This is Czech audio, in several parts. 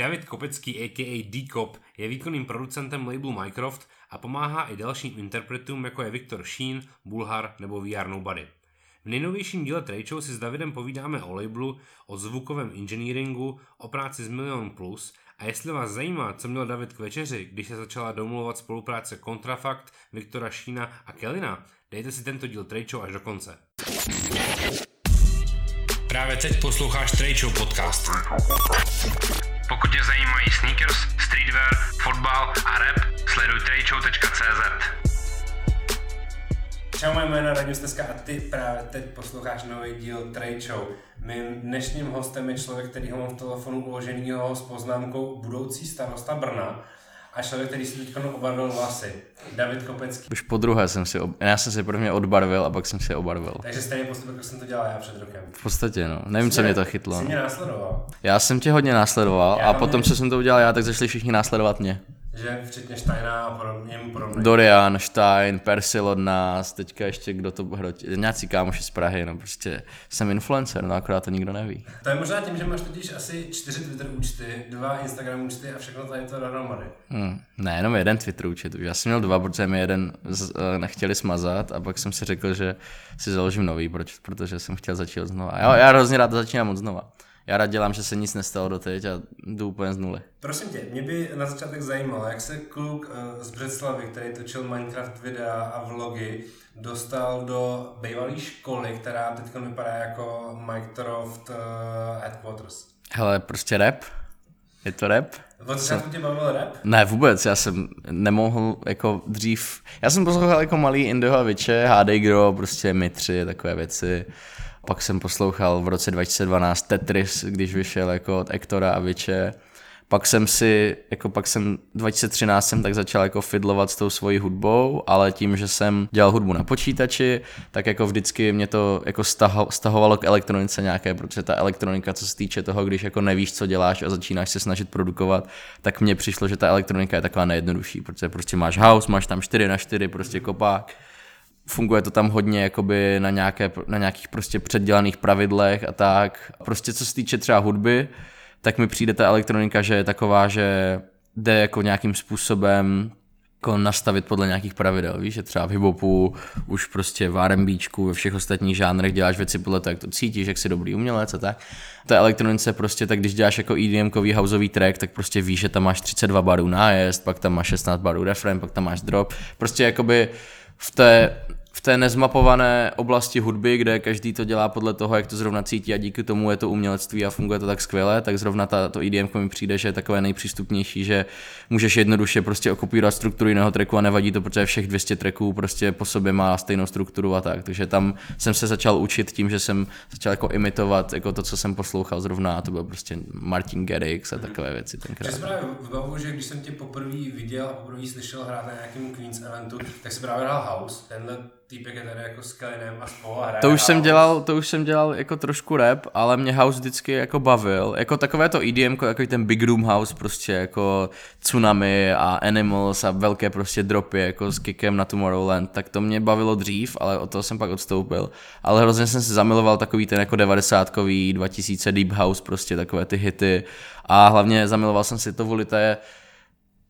David Kopecký a.k.a. D-Cop je výkonným producentem labelu Mycroft a pomáhá i dalším interpretům jako je Viktor Sheen, Bulhar nebo VR Nobody. V nejnovějším díle Show si s Davidem povídáme o labelu, o zvukovém engineeringu, o práci s Million Plus a jestli vás zajímá, co měl David k večeři, když se začala domluvat spolupráce Kontrafakt, Viktora Šína a Kelina, dejte si tento díl Show až do konce. Právě teď posloucháš Show podcast. Pokud tě zajímají sneakers, streetwear, fotbal a rap, sleduj tradeshow.cz. Čau, moje jméno je Radim Steska a ty právě teď posloucháš nový díl Show. Mým dnešním hostem je člověk, který ho mám v telefonu uloženýho s poznámkou budoucí starosta Brna a člověk, který si teď obarvil vlasy. David Kopecký. Už po druhé jsem si, ob... já jsem si prvně odbarvil a pak jsem si obarvil. Takže stejně postup, jako jsem to dělal já před rokem. V podstatě, no. Nevím, jsi co mě to chytlo. Jsi mě následoval. Já jsem tě hodně následoval Já a potom, mě- co jsem to udělal já, tak začali všichni následovat mě. Že včetně Steina a podobně, podobně. Dorian, Stein, Persil od nás, teďka ještě kdo to hrotí, nějací kámoši z Prahy, no prostě jsem influencer, no akorát to nikdo neví. To je možná tím, že máš totiž asi čtyři Twitter účty, dva Instagram účty a všechno tady to dohromady. Hmm. Ne, jenom jeden Twitter účet. Já jsem měl dva, protože mi jeden z, eh, nechtěli smazat a pak jsem si řekl, že si založím nový, proč? protože jsem chtěl začít znova. Já, já hrozně rád začínám od znova. Já rád dělám, že se nic nestalo doteď a jdu úplně z nuly. Prosím tě, mě by na začátek zajímalo, jak se kluk eh, z Břeclavy, který točil Minecraft videa a vlogy, dostal do bývalé školy, která teď vypadá jako Minecraft uh, Headquarters. Hele, prostě rap. Je to rap? Od začátku tě bavil rap? Ne, vůbec, já jsem nemohl jako dřív, já jsem poslouchal jako malý Indoho a Viče, HD Gro, prostě My 3, takové věci. Pak jsem poslouchal v roce 2012 Tetris, když vyšel jako od Ektora a Viče. Pak jsem si, jako pak jsem 2013 jsem tak začal jako fidlovat s tou svojí hudbou, ale tím, že jsem dělal hudbu na počítači, tak jako vždycky mě to jako staho, stahovalo k elektronice nějaké, protože ta elektronika, co se týče toho, když jako nevíš, co děláš a začínáš se snažit produkovat, tak mně přišlo, že ta elektronika je taková nejjednodušší, protože prostě máš house, máš tam 4 na 4 prostě kopák, funguje to tam hodně jakoby na, nějaké, na nějakých prostě předdělaných pravidlech a tak. Prostě co se týče třeba hudby, tak mi přijde ta elektronika, že je taková, že jde jako nějakým způsobem jako nastavit podle nějakých pravidel, víš, že třeba v hiphopu, už prostě v R&Bčku, ve všech ostatních žánrech děláš věci podle toho, jak to cítíš, jak jsi dobrý umělec a tak. Té elektronice prostě, tak když děláš jako EDM-kový houseový track, tak prostě víš, že tam máš 32 barů nájezd, pak tam máš 16 barů refren, pak tam máš drop. Prostě jakoby v té v té nezmapované oblasti hudby, kde každý to dělá podle toho, jak to zrovna cítí a díky tomu je to umělectví a funguje to tak skvěle, tak zrovna ta, to EDM mi přijde, že je takové nejpřístupnější, že můžeš jednoduše prostě okopírovat strukturu jiného tracku a nevadí to, protože všech 200 tracků prostě po sobě má stejnou strukturu a tak. Takže tam jsem se začal učit tím, že jsem začal jako imitovat jako to, co jsem poslouchal zrovna a to byl prostě Martin Garrix a takové věci tenkrát. si právě že když jsem tě poprvé viděl a poprvé slyšel hrát na nějakém Queens eventu, tak si právě hrál House. Tenhle týpek je tady jako s Kellinem a spolu a hraje To už jsem dělal, to už jsem dělal jako trošku rap, ale mě house vždycky jako bavil. Jako takové to EDM, jako ten Big Room House, prostě jako Tsunami a Animals a velké prostě dropy jako s kickem na Tomorrowland, tak to mě bavilo dřív, ale od toho jsem pak odstoupil. Ale hrozně jsem se zamiloval takový ten jako 90-kový 2000 Deep House, prostě takové ty hity a hlavně zamiloval jsem si to vůli té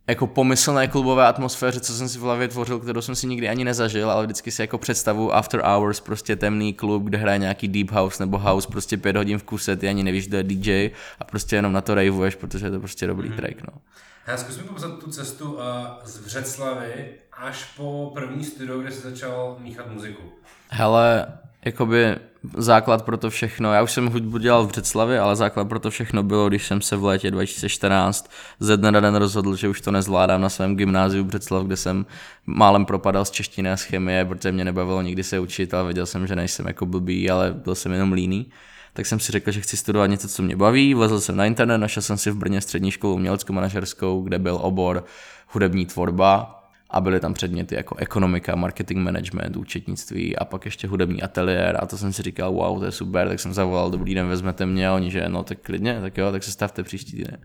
jako pomyslné klubové atmosféře, co jsem si v hlavě tvořil, kterou jsem si nikdy ani nezažil, ale vždycky si jako představu After Hours, prostě temný klub, kde hraje nějaký deep house nebo house, prostě pět hodin v kuse, ty ani nevíš, kdo je DJ a prostě jenom na to ravuješ, protože je to prostě dobrý mm-hmm. track, no. Já zkus mi popsat tu cestu uh, z Břeclavy až po první studio, kde jsi začal míchat muziku. Hele, jakoby základ pro to všechno, já už jsem hudbu dělal v Břeclavi, ale základ pro to všechno bylo, když jsem se v létě 2014 ze dne na den rozhodl, že už to nezvládám na svém gymnáziu v Břeclav, kde jsem málem propadal z češtiny a z chemie, protože mě nebavilo nikdy se učit, ale věděl jsem, že nejsem jako blbý, ale byl jsem jenom líný. Tak jsem si řekl, že chci studovat něco, co mě baví, vlezl jsem na internet, našel jsem si v Brně střední školu uměleckou manažerskou, kde byl obor hudební tvorba, a byly tam předměty jako ekonomika, marketing management, účetnictví a pak ještě hudební ateliér a to jsem si říkal, wow, to je super, tak jsem zavolal, dobrý den, vezmete mě a oni, že no tak klidně, tak jo, tak se stavte příští týden.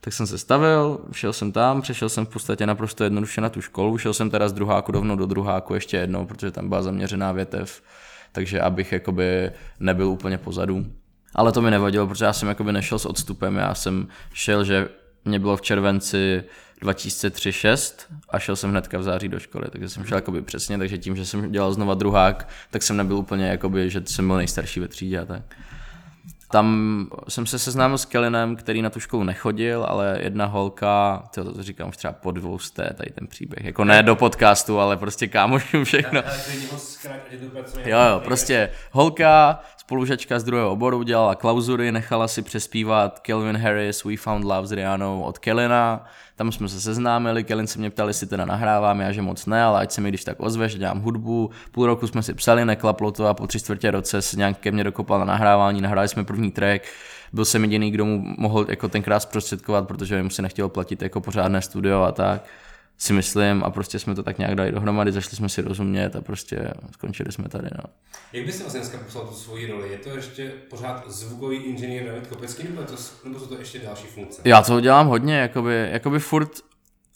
Tak jsem se stavil, šel jsem tam, přešel jsem v podstatě naprosto jednoduše na tu školu, šel jsem teda z druháku rovnou do druháku ještě jednou, protože tam byla zaměřená větev, takže abych jakoby nebyl úplně pozadu. Ale to mi nevadilo, protože já jsem jakoby nešel s odstupem, já jsem šel, že mě bylo v červenci 2003-6 a šel jsem hnedka v září do školy, takže jsem šel jakoby přesně, takže tím, že jsem dělal znova druhák, tak jsem nebyl úplně jakoby, že jsem byl nejstarší ve třídě a tak. Tam jsem se seznámil s Kelinem, který na tu školu nechodil, ale jedna holka, to, to říkám už třeba po dvou sté, tady ten příběh, jako ne do podcastu, ale prostě kámošům všechno. Jo, jo, prostě holka, spolužačka z druhého oboru, dělala klauzury, nechala si přespívat Kelvin Harris, We Found Love s Rianou od Kelina, tam jsme se seznámili, Kelin se mě ptal, jestli teda nahrávám, já že moc ne, ale ať se mi když tak ozve, že dělám hudbu. Půl roku jsme si psali, neklaplo to a po tři čtvrtě roce se nějak ke mně dokopal na nahrávání, nahráli jsme první track, byl jsem jediný, kdo mu mohl jako tenkrát zprostředkovat, protože mu si nechtěl platit jako pořádné studio a tak si myslím a prostě jsme to tak nějak dali dohromady, zašli jsme si rozumět a prostě skončili jsme tady. No. Jak bys vlastně dneska popsal tu svoji roli? Je to ještě pořád zvukový inženýr David Kopecký nebo, to, nebo jsou to ještě další funkce? Já to dělám hodně, jakoby, jakoby furt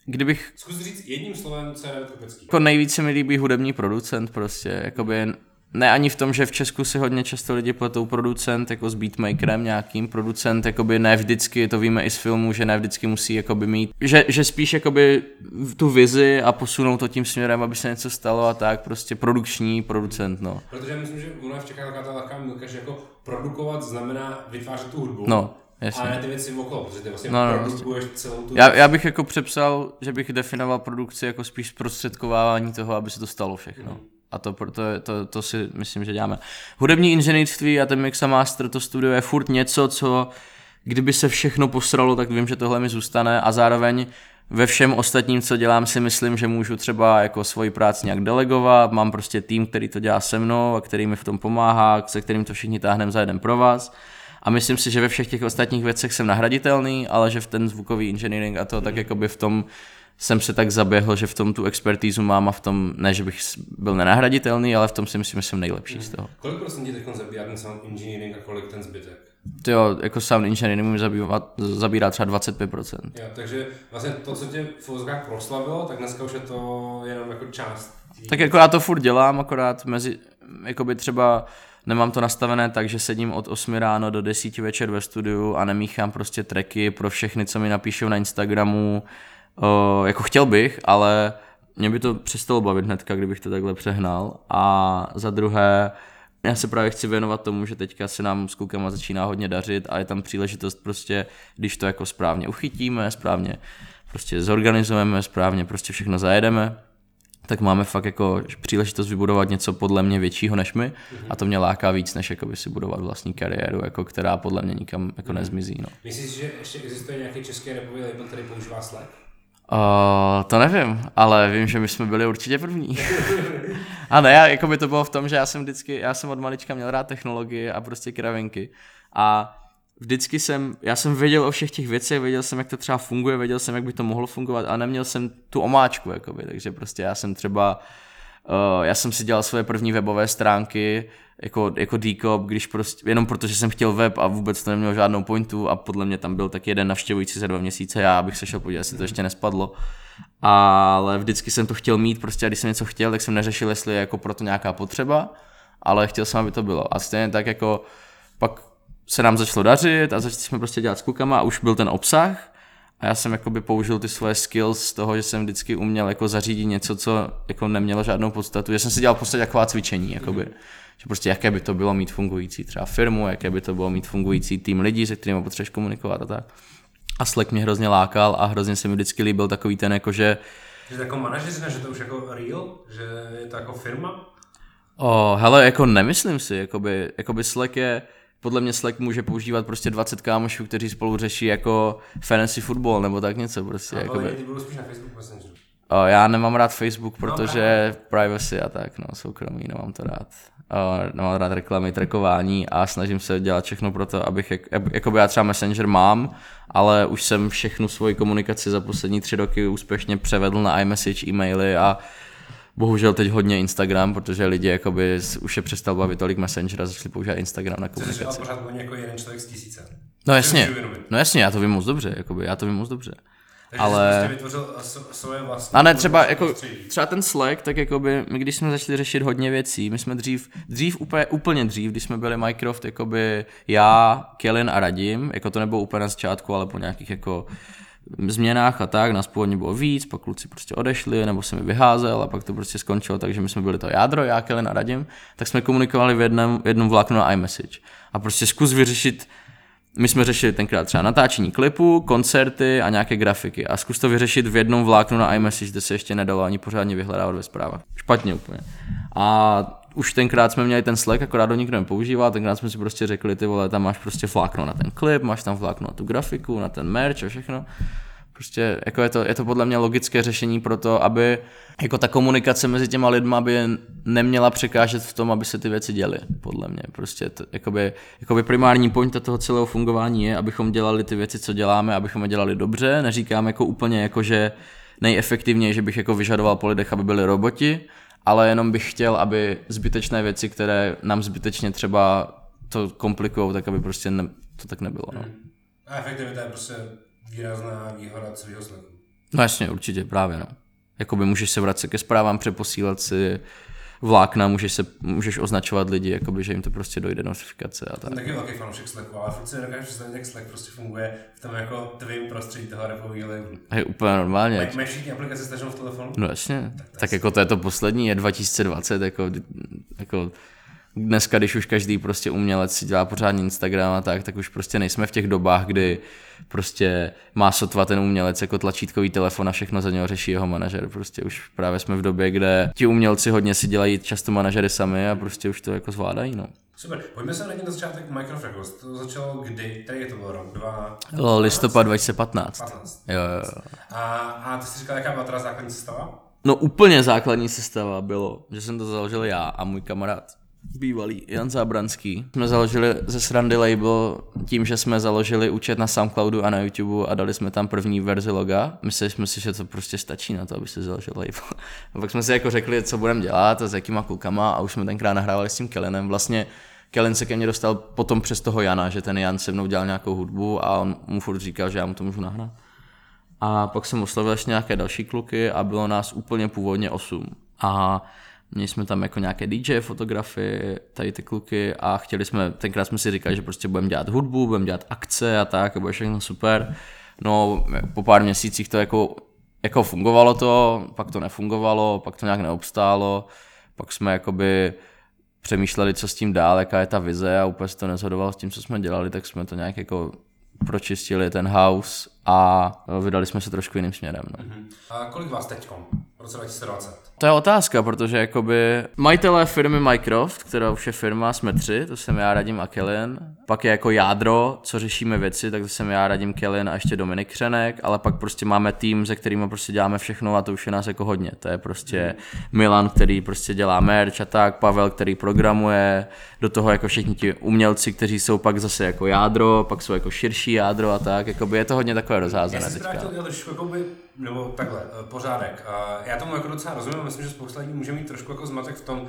kdybych... Zkus říct jedním slovem, co je David Kopecký. Jako nejvíce mi líbí hudební producent prostě, jakoby ne ani v tom, že v Česku si hodně často lidi pletou producent jako s beatmakerem nějakým, producent jakoby ne vždycky, to víme i z filmu, že ne vždycky musí jakoby mít, že, že spíš jakoby tu vizi a posunou to tím směrem, aby se něco stalo a tak, prostě produkční producent, no. Protože myslím, že u nás v Čechách taková ta lehká milka, že jako produkovat znamená vytvářet tu hudbu. No, Jasně. A ne ty věci okolo, protože ty vlastně no, no, produkuješ celou tu já, já, bych jako přepsal, že bych definoval produkci jako spíš zprostředkovávání toho, aby se to stalo všechno. Mm. A to, to, to, to si myslím, že děláme. Hudební inženýrství a ten Mixa Master, to studio je furt něco, co kdyby se všechno posralo, tak vím, že tohle mi zůstane a zároveň ve všem ostatním, co dělám, si myslím, že můžu třeba jako svoji práci nějak delegovat, mám prostě tým, který to dělá se mnou a který mi v tom pomáhá, se kterým to všichni táhneme za jeden pro vás. A myslím si, že ve všech těch ostatních věcech jsem nahraditelný, ale že v ten zvukový engineering a to tak jakoby v tom jsem se tak zaběhl, že v tom tu expertízu mám a v tom, ne, že bych byl nenahraditelný, ale v tom si myslím, že jsem nejlepší z toho. Kolik procent teď zabírá ten sound engineering a kolik ten zbytek? To jo, jako sound engineering mi zabírá, zabírá třeba 25%. Jo, takže vlastně to, co tě v Ozgách proslavilo, tak dneska už je to jenom jako část. Tý... Tak jako já to furt dělám, akorát mezi, jakoby třeba nemám to nastavené tak, že sedím od 8 ráno do 10 večer ve studiu a nemíchám prostě tracky pro všechny, co mi napíšou na Instagramu, Jako chtěl bych, ale mě by to přestalo bavit hnedka, kdybych to takhle přehnal. A za druhé, já se právě chci věnovat tomu, že teďka se nám s klukama začíná hodně dařit a je tam příležitost prostě, když to jako správně uchytíme, správně prostě zorganizujeme, správně prostě všechno zajedeme, tak máme fakt jako příležitost vybudovat něco podle mě většího než my a to mě láká víc, než jakoby si budovat vlastní kariéru, jako která podle mě nikam jako nezmizí. No. Myslíš, že ještě existuje nějaký český repový label, který používá Slack? Uh, to nevím, ale vím, že my jsme byli určitě první. a ne, jako by to bylo v tom, že já jsem vždycky, já jsem od malička měl rád technologie a prostě kravinky. A vždycky jsem, já jsem věděl o všech těch věcech, věděl jsem, jak to třeba funguje, věděl jsem, jak by to mohlo fungovat a neměl jsem tu omáčku, jakoby, takže prostě já jsem třeba, uh, já jsem si dělal svoje první webové stránky, jako, jako Decop, když prostě, jenom protože jsem chtěl web a vůbec to nemělo žádnou pointu a podle mě tam byl tak jeden navštěvující za dva měsíce, já bych se šel podívat, jestli to ještě nespadlo. Ale vždycky jsem to chtěl mít, prostě a když jsem něco chtěl, tak jsem neřešil, jestli je jako proto nějaká potřeba, ale chtěl jsem, aby to bylo. A stejně tak jako pak se nám začalo dařit a začali jsme prostě dělat s klukama a už byl ten obsah a já jsem jakoby použil ty svoje skills z toho, že jsem vždycky uměl jako zařídit něco, co jako nemělo žádnou podstatu. Já jsem si dělal prostě taková cvičení, jakoby. Mm-hmm že prostě jaké by to bylo mít fungující třeba firmu, jaké by to bylo mít fungující tým lidí, se kterými potřebuješ komunikovat a tak. A Slack mě hrozně lákal a hrozně se mi vždycky líbil takový ten jako, že... Že to jako manažer, že to už jako real, že je to jako firma? O, hele, jako nemyslím si, jakoby, jakoby Slack je, podle mě Slack může používat prostě 20 kámošů, kteří spolu řeší jako fantasy football nebo tak něco prostě. A jakoby. ty budou spíš na Facebook Messenger. O, já nemám rád Facebook, protože no, privacy a tak, no, soukromí, nemám to rád nemám rád reklamy, trackování a snažím se dělat všechno pro to, abych, jak, jakoby já třeba Messenger mám, ale už jsem všechnu svoji komunikaci za poslední tři roky úspěšně převedl na iMessage, e-maily a bohužel teď hodně Instagram, protože lidi jakoby už je přestal bavit tolik Messenger a začali používat Instagram na komunikaci. Jsi pořád jako jeden člověk z tisíce. No jasně, no jasně, já to vím moc dobře, jakoby, já to vím moc dobře. Takže ale... jsi prostě vytvořil svoje vlastní... A ne, třeba, jako, třeba ten Slack, tak jako by, my když jsme začali řešit hodně věcí, my jsme dřív, dřív úplně, úplně dřív, když jsme byli Minecraft, by já, Kellen a Radim, jako to nebylo úplně na začátku, ale po nějakých jako změnách a tak, nás původně bylo víc, pak kluci prostě odešli, nebo se mi vyházel a pak to prostě skončilo, takže my jsme byli to jádro, já, Kellen a Radim, tak jsme komunikovali v jednom, jednom vláknu na iMessage. A prostě zkus vyřešit my jsme řešili tenkrát třeba natáčení klipu, koncerty a nějaké grafiky a zkus to vyřešit v jednom vláknu na iMessage, kde se ještě nedalo ani pořádně vyhledávat ve zprávách. Špatně úplně. A už tenkrát jsme měli ten Slack, akorát ho nikdo nepoužíval, tenkrát jsme si prostě řekli, ty vole, tam máš prostě vlákno na ten klip, máš tam vlákno na tu grafiku, na ten merch a všechno. Prostě jako je, to, je to podle mě logické řešení pro to, aby jako ta komunikace mezi těma lidma by neměla překážet v tom, aby se ty věci děly, podle mě. Prostě to, jakoby, jakoby primární point toho celého fungování je, abychom dělali ty věci, co děláme, abychom je dělali dobře. Neříkám jako úplně jako, že nejefektivněji, že bych jako vyžadoval po lidech, aby byli roboti, ale jenom bych chtěl, aby zbytečné věci, které nám zbytečně třeba to komplikují, tak aby prostě ne, to tak nebylo. No. A efektivita je prostě výrazná výhoda celého Slacku. No jasně, určitě, právě no. Jakoby můžeš se vracet ke zprávám, přeposílat si vlákna, můžeš, se, můžeš označovat lidi, jakoby, že jim to prostě dojde notifikace a tak. Taky velký fanoušek Slacku, ale furt si nedokážu představit, jak Slack prostě funguje v tom jako tvým prostředí toho repového labelu. Je úplně normálně. Mají všichni aplikace staženou v telefonu? No jasně, tak, tak jako to je to poslední, je 2020, jako, jako dneska, když už každý prostě umělec si dělá pořádně Instagram a tak, tak už prostě nejsme v těch dobách, kdy prostě má sotva ten umělec jako tlačítkový telefon a všechno za něho řeší jeho manažer. Prostě už právě jsme v době, kde ti umělci hodně si dělají často manažery sami a prostě už to jako zvládají, no. Super, pojďme se na na začátek Microfrequence. To začalo kdy? Který to byl rok? Dva... Listopad 2015. 15. Jo, jo, jo. A, a ty jsi říkal, jaká byla teda základní sestava? No úplně základní sestava bylo, že jsem to založil já a můj kamarád bývalý Jan Zábranský. Jsme založili ze srandy label tím, že jsme založili účet na Soundcloudu a na YouTube a dali jsme tam první verzi loga. Mysleli jsme si, že to prostě stačí na to, aby se založil label. A pak jsme si jako řekli, co budeme dělat a s jakýma klukama a už jsme tenkrát nahrávali s tím Kellenem. Vlastně Kellen se ke mně dostal potom přes toho Jana, že ten Jan se mnou dělal nějakou hudbu a on mu furt říkal, že já mu to můžu nahrát. A pak jsem oslovil ještě nějaké další kluky a bylo nás úplně původně osm. A Měli jsme tam jako nějaké DJ fotografy, tady ty kluky a chtěli jsme, tenkrát jsme si říkali, že prostě budeme dělat hudbu, budeme dělat akce a tak a bude všechno super. No po pár měsících to jako, jako fungovalo to, pak to nefungovalo, pak to nějak neobstálo, pak jsme jakoby přemýšleli, co s tím dál, jaká je ta vize a úplně se to nezhodovalo s tím, co jsme dělali, tak jsme to nějak jako pročistili ten house a vydali jsme se trošku jiným směrem. No. Uh-huh. A kolik vás teď v roce 2020? To je otázka, protože jakoby majitelé firmy Mycroft, která už je firma, jsme tři, to jsem já, Radim a Kellen. Pak je jako jádro, co řešíme věci, tak to jsem já, Radim, Kellen a ještě Dominik Křenek, ale pak prostě máme tým, se kterým prostě děláme všechno a to už je nás jako hodně. To je prostě Milan, který prostě dělá merch a tak, Pavel, který programuje, do toho jako všichni ti umělci, kteří jsou pak zase jako jádro, pak jsou jako širší jádro a tak, jakoby je to hodně takové rozházené. Já jsem chtěl trošku jakoby, nebo takhle, eh, pořádek. Já tomu jako docela rozumím, myslím, že spousta lidí může mít trošku jako zmatek v tom,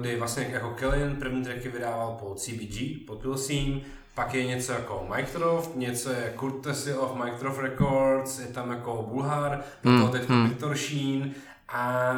kdy vlastně jako Kellen první tracky vydával po CBG, pod Pilsím, pak je něco jako Mycroft, něco je Courtesy of Mycroft Records, je tam jako Bulhar, mm, teď mm. Victor Sheen a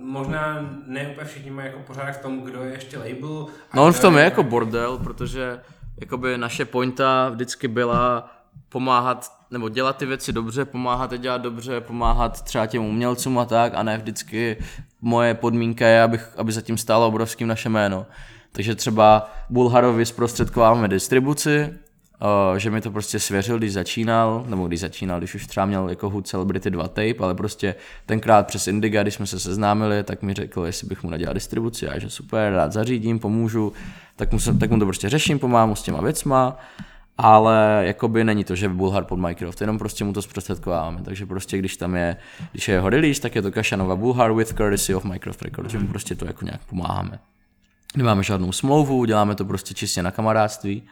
možná ne úplně všichni mají jako pořád v tom, kdo je ještě label. No on v tom je, je jako bordel, protože jakoby naše pointa vždycky byla pomáhat, nebo dělat ty věci dobře, pomáhat je dělat dobře, pomáhat třeba těm umělcům a tak, a ne vždycky moje podmínka je, abych, aby zatím stálo obrovským naše jméno. Takže třeba Bulharovi zprostředkováváme distribuci, Uh, že mi to prostě svěřil, když začínal, nebo když začínal, když už třeba měl jako Hood Celebrity 2 tape, ale prostě tenkrát přes Indiga, když jsme se seznámili, tak mi řekl, jestli bych mu nadělal distribuci, a že super, rád zařídím, pomůžu, tak mu, se, tak mu to prostě řeším, pomáhám mu s těma věcma, ale jakoby není to, že Bulhar pod Microsoft, jenom prostě mu to zprostředkováváme, takže prostě když tam je, když je jeho release, tak je to Kašanova Bulhar with courtesy of Microsoft Records, že mu prostě to jako nějak pomáháme. Nemáme žádnou smlouvu, děláme to prostě čistě na kamarádství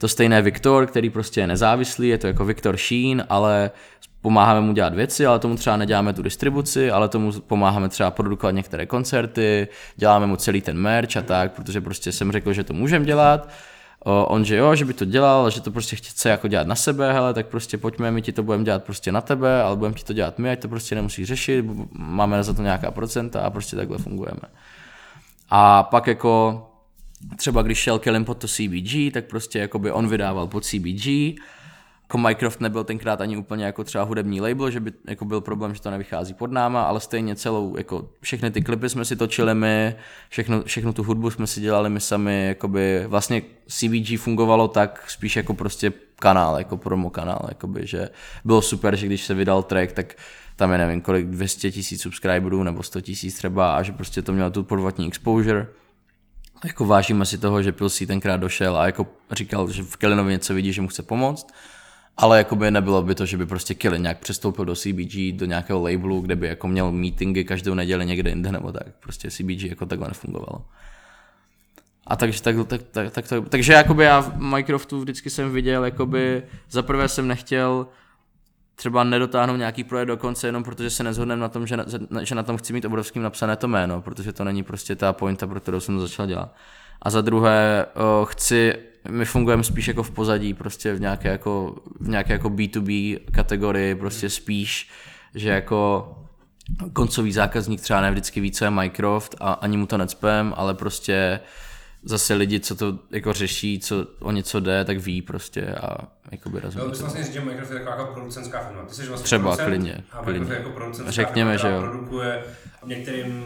to stejné Viktor, který prostě je nezávislý, je to jako Viktor Sheen, ale pomáháme mu dělat věci, ale tomu třeba neděláme tu distribuci, ale tomu pomáháme třeba produkovat některé koncerty, děláme mu celý ten merch a tak, protože prostě jsem řekl, že to můžeme dělat. On, že jo, že by to dělal, že to prostě chce jako dělat na sebe, hele, tak prostě pojďme, my ti to budeme dělat prostě na tebe, ale budeme ti to dělat my, ať to prostě nemusí řešit, máme za to nějaká procenta a prostě takhle fungujeme. A pak jako třeba když šel Kellen pod to CBG, tak prostě jakoby on vydával pod CBG jako Minecraft nebyl tenkrát ani úplně jako třeba hudební label, že by jako byl problém, že to nevychází pod náma, ale stejně celou, jako všechny ty klipy jsme si točili my, všechno, všechno tu hudbu jsme si dělali my sami, jakoby vlastně CBG fungovalo tak spíš jako prostě kanál, jako promo kanál, jakoby, že bylo super, že když se vydal track, tak tam je nevím kolik, 200 tisíc subscriberů nebo 100 tisíc třeba a že prostě to mělo tu podvodní exposure. Jako vážíme si toho, že Pilsy tenkrát došel a jako říkal, že v Kellenovi něco vidí, že mu chce pomoct. Ale jako by nebylo by to, že by prostě Kellen nějak přestoupil do CBG, do nějakého labelu, kde by jako měl meetingy každou neděli někde jinde nebo tak. Prostě CBG jako takhle nefungovalo. A takže, tak, tak, tak, tak, tak, takže jakoby já v Minecraftu vždycky jsem viděl, jakoby za prvé jsem nechtěl třeba nedotáhnout nějaký projekt do konce jenom protože se nezhodneme na tom, že na, že na tom chci mít obrovským napsané to jméno, protože to není prostě ta pointa, pro kterou jsem to začal dělat. A za druhé o, chci, my fungujeme spíš jako v pozadí, prostě v nějaké jako, v nějaké jako B2B kategorii, prostě spíš, že jako koncový zákazník třeba ne vždycky ví, co je Minecraft a ani mu to necpem, ale prostě zase lidi, co to jako řeší, co o něco jde, tak ví prostě a jakoby rozumí. Jo, vlastně říct, že Minecraft je taková jako producentská firma. Ty jsi vlastně Třeba, producent, klidně. A klidně. jako producentská Řekněme, firma, že jo. produkuje některým,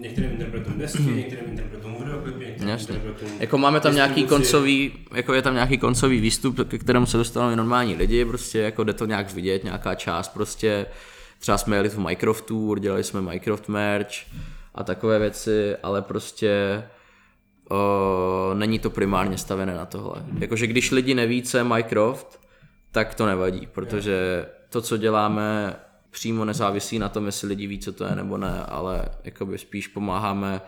některým interpretům desky, hmm. některým interpretům videoklipy, některým Jasně. interpretům Jako máme tam nějaký koncový, jako je tam nějaký koncový výstup, ke kterému se dostanou i normální lidi, prostě jako jde to nějak vidět, nějaká část prostě, třeba jsme jeli v Minecraft Tour, dělali jsme Minecraft merch a takové věci, ale prostě o, není to primárně stavené na tohle. Jakože když lidi neví, co je Minecraft, tak to nevadí, protože to, co děláme, přímo nezávisí na tom, jestli lidi ví, co to je nebo ne, ale jakoby spíš pomáháme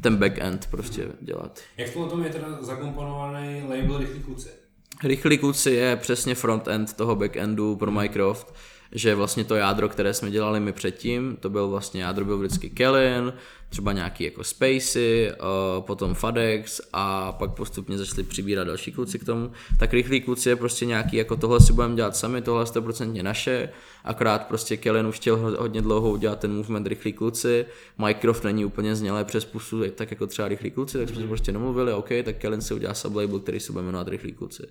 ten back-end prostě dělat. Jak v tom je teda zakomponovaný label Rychlí kluci? Rychlí kluci je přesně front-end toho back-endu pro Minecraft, že vlastně to jádro, které jsme dělali my předtím, to byl vlastně jádro byl vždycky Kellen, třeba nějaký jako Spacey, uh, potom Fadex a pak postupně začali přibírat další kluci k tomu. Tak rychlí kluci je prostě nějaký, jako tohle si budeme dělat sami, tohle je 100% naše, akorát prostě Kellen už chtěl hodně dlouho udělat ten movement rychlí kluci, Minecraft není úplně znělé přes pusu, tak jako třeba rychlí kluci, tak jsme se prostě domluvili, OK, tak Kellen si udělá sublabel, který se bude jmenovat rychlí kluci.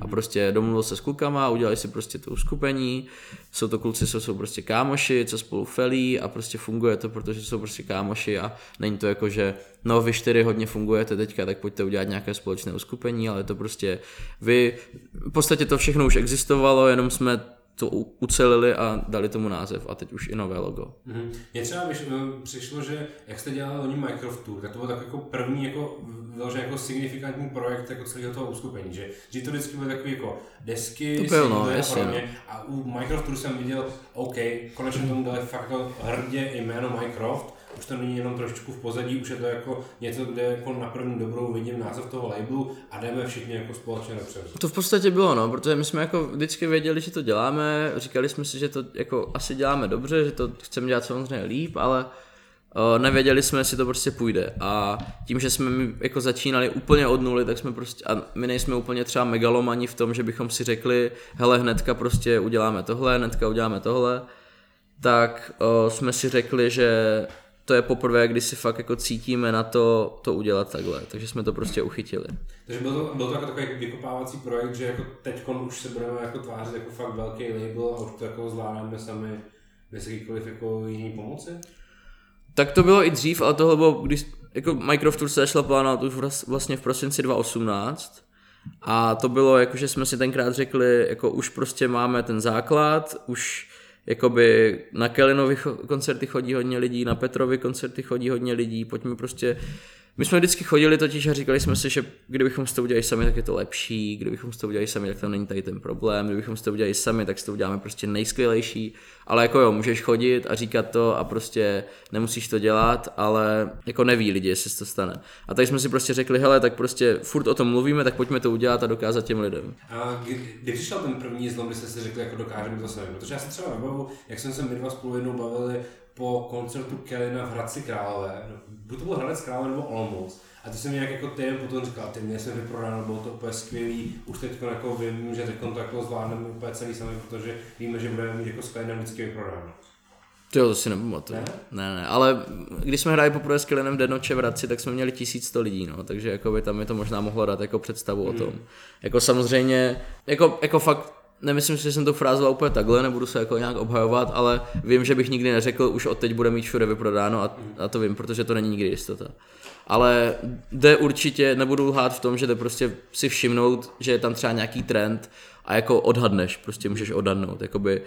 A prostě domluvil se s klukama, udělali si prostě to uskupení, jsou to kluci, co jsou prostě kámoši, co spolu felí a prostě funguje to, protože jsou prostě kámoši a není to jako, že no vy čtyři hodně fungujete teďka, tak pojďte udělat nějaké společné uskupení, ale to prostě vy, v podstatě to všechno už existovalo, jenom jsme to ucelili a dali tomu název a teď už i nové logo. Mhm. Mně třeba vyš, eh, přišlo, že jak jste dělali oni Minecraftu, tak to byl tak jako první jako, vyloženě jako signifikantní projekt jako celého toho uskupení, že, že to vždycky byly takové jako desky, To byl, no, singly a jasně, podobně. A u Minecraftu jsem viděl, OK, konečně tomu dali fakt jako hrdě jméno Minecraft, už to není jenom trošičku v pozadí, už je to jako něco, kde jako na první dobrou vidím název toho labelu a jdeme všichni jako společně dopředu. To v podstatě bylo, no, protože my jsme jako vždycky věděli, že to děláme, říkali jsme si, že to jako asi děláme dobře, že to chceme dělat samozřejmě líp, ale uh, nevěděli jsme, jestli to prostě půjde. A tím, že jsme jako začínali úplně od nuly, tak jsme prostě, a my nejsme úplně třeba megalomani v tom, že bychom si řekli, hele, hnedka prostě uděláme tohle, hnedka uděláme tohle, tak uh, jsme si řekli, že to je poprvé, kdy si fakt jako cítíme na to, to udělat takhle, takže jsme to prostě uchytili. Takže byl to, byl to jako takový vykopávací projekt, že jako teď už se budeme jako tvářit jako fakt velký label a už to jako zvládáme sami bez jakýkoliv jako jiný pomoci? Tak to bylo i dřív, ale tohle bylo, když jako Minecraft Tour se začala plánovat už vlastně v prosinci 2018 a to bylo jako, že jsme si tenkrát řekli, jako už prostě máme ten základ, už jakoby na Kellinovi cho- koncerty chodí hodně lidí, na Petrovi koncerty chodí hodně lidí, pojďme prostě my jsme vždycky chodili totiž a říkali jsme si, že kdybychom si to udělali sami, tak je to lepší, kdybychom si to udělali sami, tak tam není tady ten problém, kdybychom si to udělali sami, tak si to uděláme prostě nejskvělejší, ale jako jo, můžeš chodit a říkat to a prostě nemusíš to dělat, ale jako neví lidi, jestli se to stane. A tady jsme si prostě řekli, hele, tak prostě furt o tom mluvíme, tak pojďme to udělat a dokázat těm lidem. A kdy, přišel ten první zlom, kdy jste si řekli, jako dokážeme to sami? Protože já si třeba vybavu, jak jsme se my dva spolu jednou bavili po koncertu Kellyna v Hradci Králové, no, buď to byl Hradec Králové nebo Olomouc, a ty jsem nějak jako týden potom říkal, ty mě jsem vyprodáno, bylo to úplně skvělý, už teď jako vím, že teď to jako zvládneme úplně celý sami, protože víme, že budeme mít jako s Kellynem vždycky vyprodáno. To jo, to si nepamatuju. Ne? Ne? ne, ale když jsme hráli poprvé s Killinem v Denoče v Hradci, tak jsme měli 1100 lidí, no, takže jako by tam mi to možná mohlo dát jako představu mm. o tom. Jako samozřejmě, jako, jako fakt nemyslím si, že jsem to frázoval úplně takhle, nebudu se jako nějak obhajovat, ale vím, že bych nikdy neřekl, už od teď bude mít všude vyprodáno a, a to vím, protože to není nikdy jistota. Ale jde určitě, nebudu lhát v tom, že jde prostě si všimnout, že je tam třeba nějaký trend a jako odhadneš, prostě můžeš odhadnout, jakoby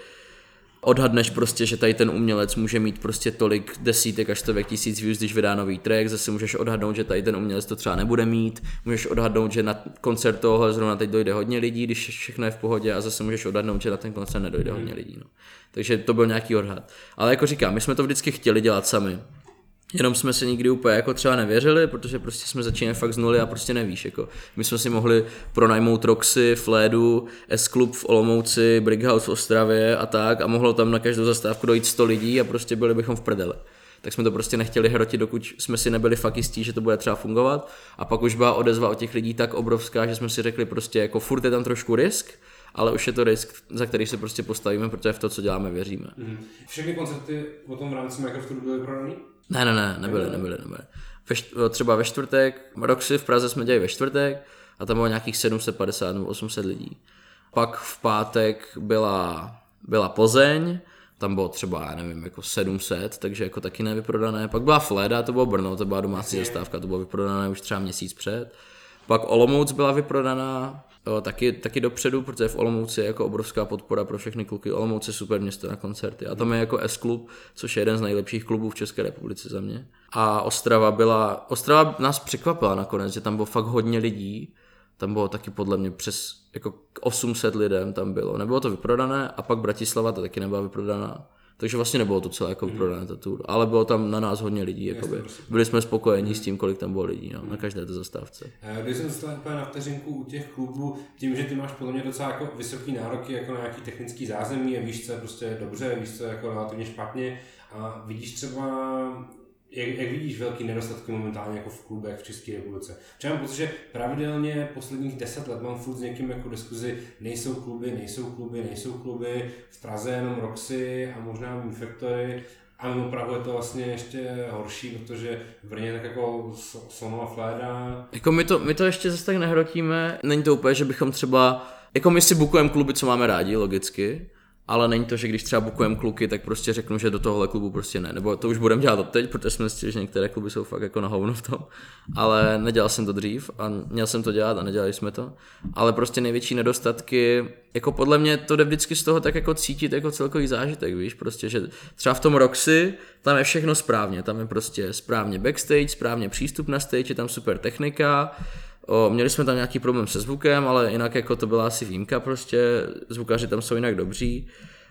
odhadneš prostě, že tady ten umělec může mít prostě tolik desítek až stovek tisíc views, když vydá nový track, zase můžeš odhadnout, že tady ten umělec to třeba nebude mít, můžeš odhadnout, že na koncert tohohle zrovna teď dojde hodně lidí, když všechno je v pohodě a zase můžeš odhadnout, že na ten koncert nedojde hodně lidí. No. Takže to byl nějaký odhad. Ale jako říkám, my jsme to vždycky chtěli dělat sami. Jenom jsme se nikdy úplně jako třeba nevěřili, protože prostě jsme začínali fakt z nuly a prostě nevíš. Jako. My jsme si mohli pronajmout Roxy, Flédu, S-Club v Olomouci, Brickhouse v Ostravě a tak a mohlo tam na každou zastávku dojít 100 lidí a prostě byli bychom v prdele. Tak jsme to prostě nechtěli hrotit, dokud jsme si nebyli fakt jistí, že to bude třeba fungovat. A pak už byla odezva od těch lidí tak obrovská, že jsme si řekli prostě jako furt je tam trošku risk, ale už je to risk, za který se prostě postavíme, protože v to, co děláme, věříme. Mm. Všechny koncerty potom v rámci Microsoftu byly prodaný? Ne, ne, ne, nebyly, nebyly, nebyly. Ve, št- třeba ve čtvrtek, Roxy v Praze jsme dělali ve čtvrtek a tam bylo nějakých 750 nebo 800 lidí. Pak v pátek byla, byla Plzeň, tam bylo třeba, já nevím, jako 700, takže jako taky nevyprodané. Pak byla Fleda, to bylo Brno, to byla domácí zastávka, to bylo vyprodané už třeba měsíc před. Pak Olomouc byla vyprodaná, Taky, taky dopředu, protože v Olomouci je jako obrovská podpora pro všechny kluky. Olomouc je super město na koncerty. A tam je jako S-klub, což je jeden z nejlepších klubů v České republice za mě. A Ostrava byla, Ostrava nás překvapila nakonec, že tam bylo fakt hodně lidí. Tam bylo taky podle mě přes jako 800 lidem tam bylo. Nebylo to vyprodané a pak Bratislava to taky nebyla vyprodaná. Takže vlastně nebylo to celé jako mm. prodané ta tour, ale bylo tam na nás hodně lidí. Jakoby. Jasně, Byli jsme spokojení s tím, kolik tam bylo lidí no, na každé té zastávce. Když jsem se úplně na vteřinku u těch klubů, tím, že ty máš podle mě docela jako vysoký nároky jako na nějaký technický zázemí a víš, co je prostě dobře, víš, co je jako relativně špatně a vidíš třeba jak, jak vidíš velký nedostatky momentálně jako v klubech v České republice? Třeba mám že pravidelně posledních deset let mám furt s někým jako diskuzi, nejsou kluby, nejsou kluby, nejsou kluby, v Praze jenom Roxy a možná Factory a mimo Prahu je to vlastně ještě horší, protože v Brně tak jako Sono a Fléda. Jako my to, my to ještě zase tak nehrotíme, není to úplně, že bychom třeba, jako my si bukujeme kluby, co máme rádi, logicky, ale není to, že když třeba bukujeme kluky, tak prostě řeknu, že do tohohle klubu prostě ne. Nebo to už budeme dělat teď, protože jsme zjistili, že některé kluby jsou fakt jako na hovno v tom. Ale nedělal jsem to dřív a měl jsem to dělat a nedělali jsme to. Ale prostě největší nedostatky, jako podle mě to jde vždycky z toho tak jako cítit jako celkový zážitek, víš, prostě, že třeba v tom Roxy, tam je všechno správně, tam je prostě správně backstage, správně přístup na stage, je tam super technika, O, měli jsme tam nějaký problém se zvukem, ale jinak jako to byla asi výjimka prostě, zvukaři tam jsou jinak dobří,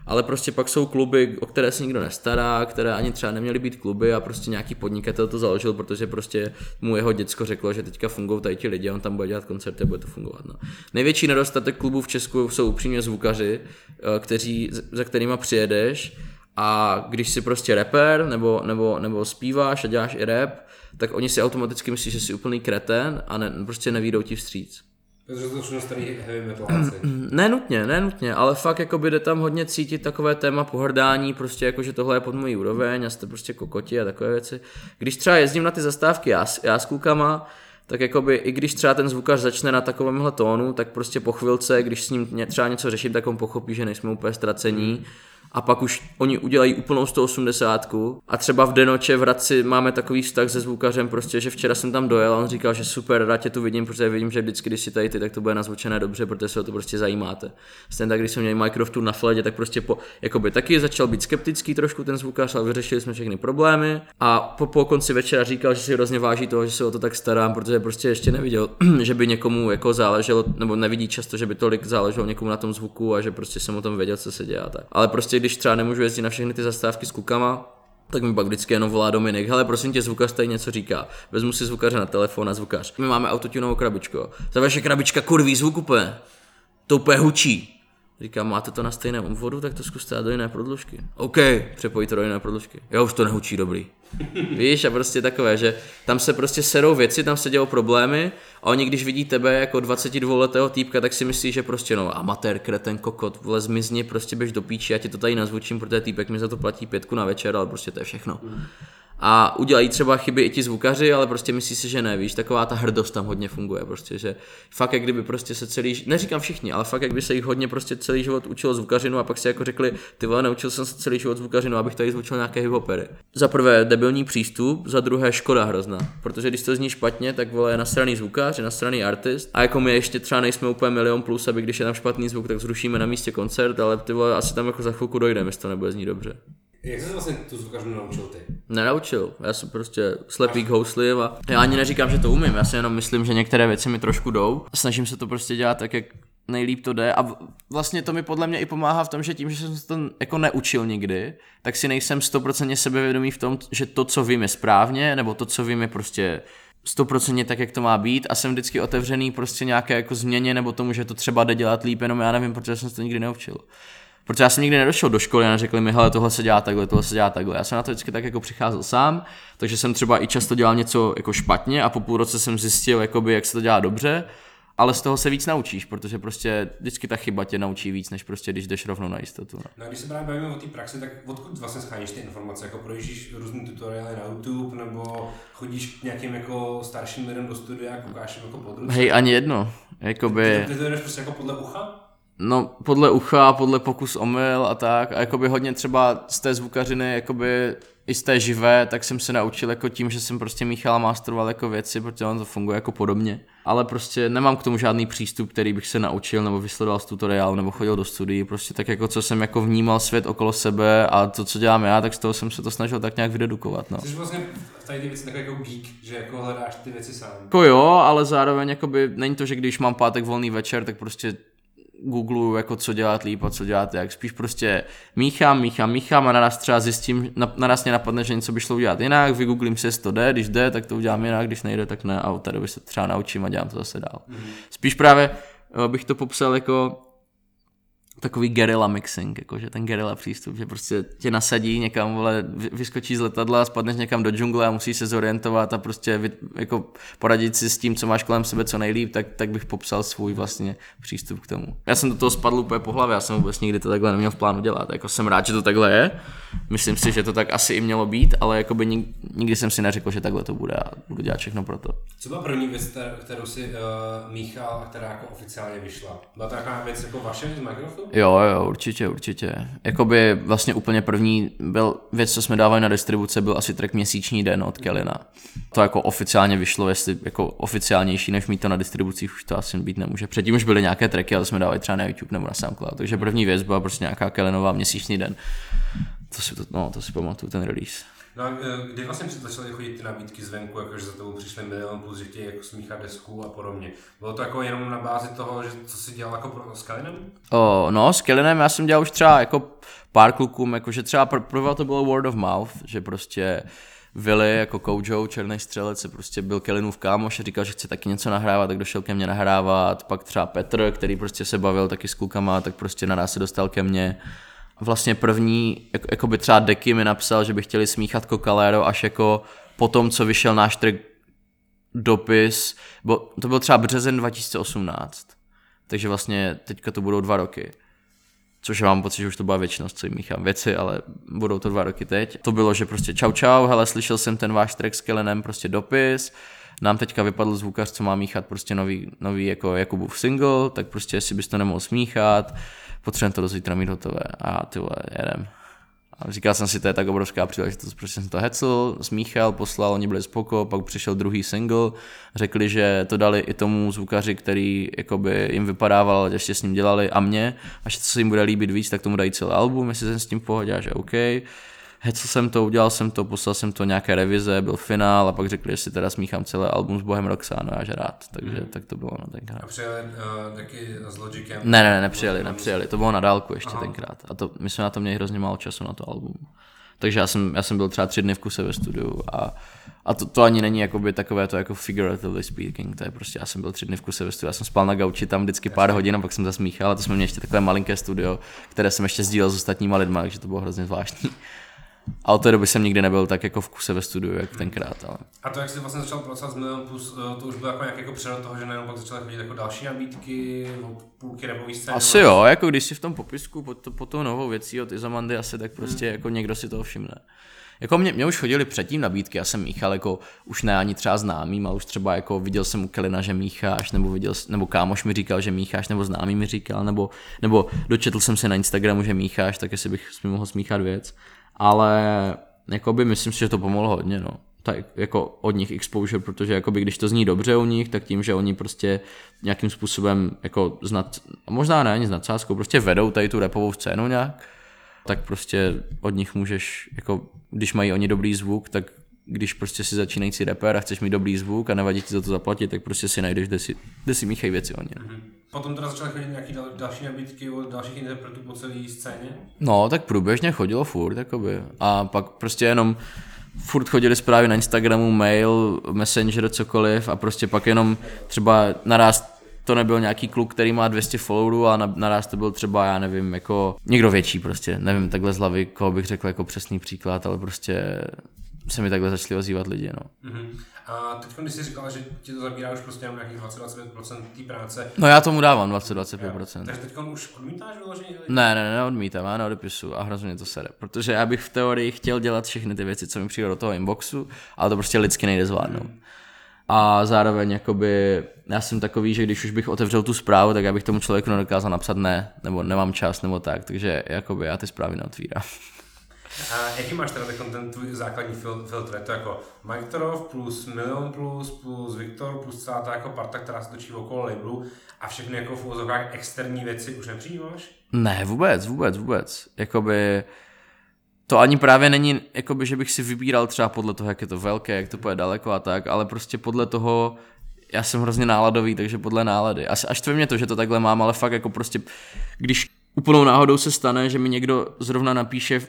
ale prostě pak jsou kluby, o které se nikdo nestará, které ani třeba neměly být kluby a prostě nějaký podnikatel to založil, protože prostě mu jeho děcko řeklo, že teďka fungují tady ti lidi on tam bude dělat koncerty a bude to fungovat. No. Největší nedostatek klubů v Česku jsou upřímně zvukaři, eh, kteří, za kterými přijedeš a když si prostě rapper nebo, nebo, nebo zpíváš a děláš i rap, tak oni si automaticky myslí, že jsi úplný kreten a ne, prostě nevídou ti vstříc. Protože to jsou starý heavy nutně, ne nutně, ale fakt jako jde tam hodně cítit takové téma pohrdání, prostě jako, že tohle je pod mojí úroveň a jste prostě kokoti a takové věci. Když třeba jezdím na ty zastávky já, já s klukama, tak jakoby, i když třeba ten zvukař začne na takovémhle tónu, tak prostě po chvilce, když s ním třeba něco řeším, tak on pochopí, že nejsme úplně ztracení a pak už oni udělají úplnou 180 a třeba v Denoče v Hradci máme takový vztah se zvukařem, prostě, že včera jsem tam dojel a on říkal, že super, rád tě tu vidím, protože vidím, že vždycky, když si tady ty, tak to bude nazvučené dobře, protože se o to prostě zajímáte. Stejně tak, když jsem měl Minecraft na fledě, tak prostě po, jakoby taky začal být skeptický trošku ten zvukař, ale vyřešili jsme všechny problémy a po, po konci večera říkal, že si hrozně váží toho, že se o to tak starám, protože prostě ještě neviděl, že by někomu jako záleželo, nebo nevidí často, že by tolik záleželo někomu na tom zvuku a že prostě jsem o tom věděl, co se děje. Tak. Ale prostě když třeba nemůžu jezdit na všechny ty zastávky s klukama, tak mi pak vždycky jenom volá Dominik, hele prosím tě, zvukař tady něco říká. Vezmu si zvukaře na telefon a zvukař. My máme autotunovou krabičku. Ta vaše krabička kurví zvuk úplně. To úplně hučí. Říkám, máte to na stejném obvodu, tak to zkuste dát do jiné prodlužky. OK, přepojí to do jiné prodlužky. Jo, už to nehučí dobrý. Víš, a prostě takové, že tam se prostě serou věci, tam se dělou problémy a oni když vidí tebe jako 22 letého týpka, tak si myslí, že prostě no amatér, kreten, kokot, vole zmizni, prostě běž do píči, já ti to tady nazvučím, protože týpek mi za to platí pětku na večer, ale prostě to je všechno. A udělají třeba chyby i ti zvukaři, ale prostě myslí si, že ne, víš, taková ta hrdost tam hodně funguje prostě, že fakt jak kdyby prostě se celý, neříkám všichni, ale fakt jak by se jich hodně prostě celý život učilo zvukařinu a pak si jako řekli, ty vole, naučil jsem se celý život zvukařinu, abych tady zvučil nějaké hiphopery. Za prvé debilní přístup, za druhé škoda hrozná, protože když to zní špatně, tak vole je na straně zvukař, je na straně artist a jako my ještě třeba nejsme úplně milion plus, aby když je tam špatný zvuk, tak zrušíme na místě koncert, ale ty vole asi tam jako za chvilku dojdeme, jestli to nebude znít dobře. Jak jsi vlastně tu zvukařinu naučil ty? Nenaučil, já jsem prostě slepý k a já ani neříkám, že to umím, já si jenom myslím, že některé věci mi trošku jdou. Snažím se to prostě dělat tak, jak nejlíp to jde a vlastně to mi podle mě i pomáhá v tom, že tím, že jsem se to jako neučil nikdy, tak si nejsem stoprocentně sebevědomý v tom, že to, co vím, je správně, nebo to, co vím, je prostě stoprocentně tak, jak to má být a jsem vždycky otevřený prostě nějaké jako změně nebo tomu, že to třeba jde dělat líp, jenom já nevím, protože jsem se to nikdy neučil. Protože já jsem nikdy nedošel do školy a neřekli mi, hele, tohle se dělá takhle, tohle se dělá takhle. Já jsem na to vždycky tak jako přicházel sám, takže jsem třeba i často dělal něco jako špatně a po půl roce jsem zjistil, jakoby, jak se to dělá dobře, ale z toho se víc naučíš, protože prostě vždycky ta chyba tě naučí víc, než prostě když jdeš rovnou na jistotu. No, no a když se právě bavíme o té praxi, tak odkud vlastně scháníš ty informace? Jako projíždíš různý tutoriály na YouTube, nebo chodíš k nějakým jako starším lidem do studia a koukáš jako područí? Hej, ani jedno. Jakoby... Ty, ty to jdeš prostě jako podle ucha? No, podle ucha, podle pokus omyl a tak. A jakoby hodně třeba z té zvukařiny, jakoby i z té živé, tak jsem se naučil jako tím, že jsem prostě míchal a masteroval jako věci, protože on to funguje jako podobně. Ale prostě nemám k tomu žádný přístup, který bych se naučil nebo vysledoval z tutoriálu nebo chodil do studií. Prostě tak jako co jsem jako vnímal svět okolo sebe a to, co dělám já, tak z toho jsem se to snažil tak nějak vydedukovat. No. Jsi vlastně tady ty věci takový jako geek, že jako hledáš ty věci sám. Jako jo, ale zároveň jakoby není to, že když mám pátek volný večer, tak prostě googluju, jako co dělat líp a co dělat jak. Spíš prostě míchám, míchám, míchám a naraz třeba zjistím, naraz mě napadne, že něco by šlo udělat jinak, vygooglím si, jestli to jde, když jde, tak to udělám jinak, když nejde, tak ne a od té doby se třeba naučím a dělám to zase dál. Mm-hmm. Spíš právě eh, bych to popsal jako takový guerilla mixing, jakože ten guerilla přístup, že prostě tě nasadí někam, vole, vyskočí z letadla, spadneš někam do džungle a musíš se zorientovat a prostě vy, jako poradit si s tím, co máš kolem sebe co nejlíp, tak, tak bych popsal svůj vlastně přístup k tomu. Já jsem do toho spadl úplně po hlavě, já jsem vůbec nikdy to takhle neměl v plánu dělat, jako jsem rád, že to takhle je, myslím si, že to tak asi i mělo být, ale jakoby nikdy, nikdy jsem si neřekl, že takhle to bude a budu dělat všechno pro to. Co byla první věc, kterou si uh, míchal a která jako oficiálně vyšla? Byla to nějaká věc jako vaše z Microsoftu? Jo, jo, určitě, určitě. Jakoby vlastně úplně první byl věc, co jsme dávali na distribuce, byl asi track Měsíční den od Kelina. To jako oficiálně vyšlo, jestli jako oficiálnější, než mít to na distribucích, už to asi být nemůže. Předtím už byly nějaké tracky, ale jsme dávali třeba na YouTube nebo na SoundCloud. Takže první věc byla prostě nějaká Kelinová Měsíční den. To si, to, no, to si pamatuju, ten release. No a e, kdy vlastně začaly chodit ty nabídky zvenku, jakože za tebou přišli milion plus, že chtějí jako smíchat desku a podobně. Bylo to jako jenom na bázi toho, že co si dělal jako pro, s Kalinem? O, no, s Kalinem já jsem dělal už třeba jako pár klukům, jakože třeba prvá to bylo word of mouth, že prostě Vili jako Kojo, černý střelec, se prostě byl Kelinův kámoš a říkal, že chce taky něco nahrávat, tak došel ke mně nahrávat. Pak třeba Petr, který prostě se bavil taky s klukama, tak prostě naraz se dostal ke mně vlastně první, jako, jako by třeba Deky mi napsal, že by chtěli smíchat Cocalero až jako po tom, co vyšel náš track dopis, bo, to byl třeba březen 2018, takže vlastně teďka to budou dva roky. Což mám pocit, že už to byla věčnost, co jim míchám věci, ale budou to dva roky teď. To bylo, že prostě čau čau, hele, slyšel jsem ten váš track s Kelenem, prostě dopis, nám teďka vypadl zvukař, co má míchat prostě nový, nový jako Jakubův single, tak prostě jestli bys to nemohl smíchat, potřebujeme to do zítra mít hotové a ty vole, jedem. A říkal jsem si, to je tak obrovská příležitost, prostě jsem to hecl, smíchal, poslal, oni byli spoko, pak přišel druhý single, řekli, že to dali i tomu zvukaři, který jakoby jim vypadával, ještě s ním dělali a mě, a že co se jim bude líbit víc, tak tomu dají celý album, jestli jsem s tím v pohodě, že OK hecl jsem to, udělal jsem to, poslal jsem to nějaké revize, byl finál a pak řekli, že si teda smíchám celé album s Bohem Roxano, já že rád, takže mm. tak to bylo no, tenkrát. A přijeli uh, taky s Logicem? Ne, ne, ne, nepřijeli, nepřijeli, to bylo na dálku ještě Aha. tenkrát a to, my jsme na to měli hrozně málo času na to album. Takže já jsem, já jsem byl třeba tři dny v kuse ve studiu a, a to, to ani není jakoby takové to jako figuratively speaking, to je prostě, já jsem byl tři dny v kuse ve studiu, já jsem spal na gauči tam vždycky pár hodin a pak jsem zasmíchal a to jsme měli ještě takové malinké studio, které jsem ještě sdílel s ostatníma lidma, takže to bylo hrozně zvláštní. A od té doby jsem nikdy nebyl tak jako v kuse ve studiu, jak tenkrát. Ale... A to, jak jsi vlastně začal pracovat s Milion Plus, eh, to už bylo jako nějaký jako přerod toho, že najednou pak začaly chodit jako další nabídky, půlky repový scény. Asi jo, jako když si v tom popisku pod, to, pod tou novou věcí od Izomandy asi, tak prostě hmm. jako někdo si toho všimne. Jako mě, mě už chodili předtím nabídky, já jsem míchal jako už ne ani třeba známým, ale už třeba jako viděl jsem u Kelina, že mícháš, nebo, viděl, nebo kámoš mi říkal, že mícháš, nebo známý mi říkal, nebo, nebo dočetl jsem se na Instagramu, že mícháš, tak jestli bych mohl smíchat věc. Ale jakoby myslím si, že to pomohlo hodně, no. Tak jako od nich exposure, protože jakoby, když to zní dobře u nich, tak tím, že oni prostě nějakým způsobem jako znat, možná ne ani s nadsázkou, prostě vedou tady tu repovou scénu nějak, tak prostě od nich můžeš, jako když mají oni dobrý zvuk, tak když prostě si začínající rapper a chceš mít dobrý zvuk a nevadí ti za to zaplatit, tak prostě si najdeš, kde si, kde si míchají věci oni. Mm-hmm. Potom teda začaly chodit nějaké dal, další nabídky od dalších interpretů po celé scéně? No, tak průběžně chodilo furt, jakoby. A pak prostě jenom furt chodili zprávy na Instagramu, mail, messenger, cokoliv a prostě pak jenom třeba naraz to nebyl nějaký kluk, který má 200 followerů a naraz to byl třeba, já nevím, jako někdo větší prostě, nevím takhle z hlavy, koho bych řekl jako přesný příklad, ale prostě se mi takhle začali ozývat lidi, no. Mm-hmm. A teď, když jsi říkal, že ti to zabírá už prostě nějakých 20-25% té práce. No já tomu dávám 20-25%. Takže teď už odmítáš vyloženě? Ne, ne, ne, neodmítám, já neodepisu a hrozně to sere. Protože já bych v teorii chtěl dělat všechny ty věci, co mi přijde do toho inboxu, ale to prostě lidsky nejde zvládnout. Mm. A zároveň jakoby, já jsem takový, že když už bych otevřel tu zprávu, tak já bych tomu člověku nedokázal napsat ne, nebo nemám čas, nebo tak, takže jakoby já ty zprávy neotvírám. A jaký máš teda ten tvůj základní fil- filtr? Je to jako Mike Torov plus Milion plus plus Viktor plus celá ta jako parta, která se točí okolo labelu a všechny jako v úvozovkách externí věci už nepřijímáš? Ne, vůbec, vůbec, vůbec. Jakoby to ani právě není, jakoby, že bych si vybíral třeba podle toho, jak je to velké, jak to půjde daleko a tak, ale prostě podle toho, já jsem hrozně náladový, takže podle nálady. Až, až to mě to, že to takhle mám, ale fakt jako prostě, když úplnou náhodou se stane, že mi někdo zrovna napíše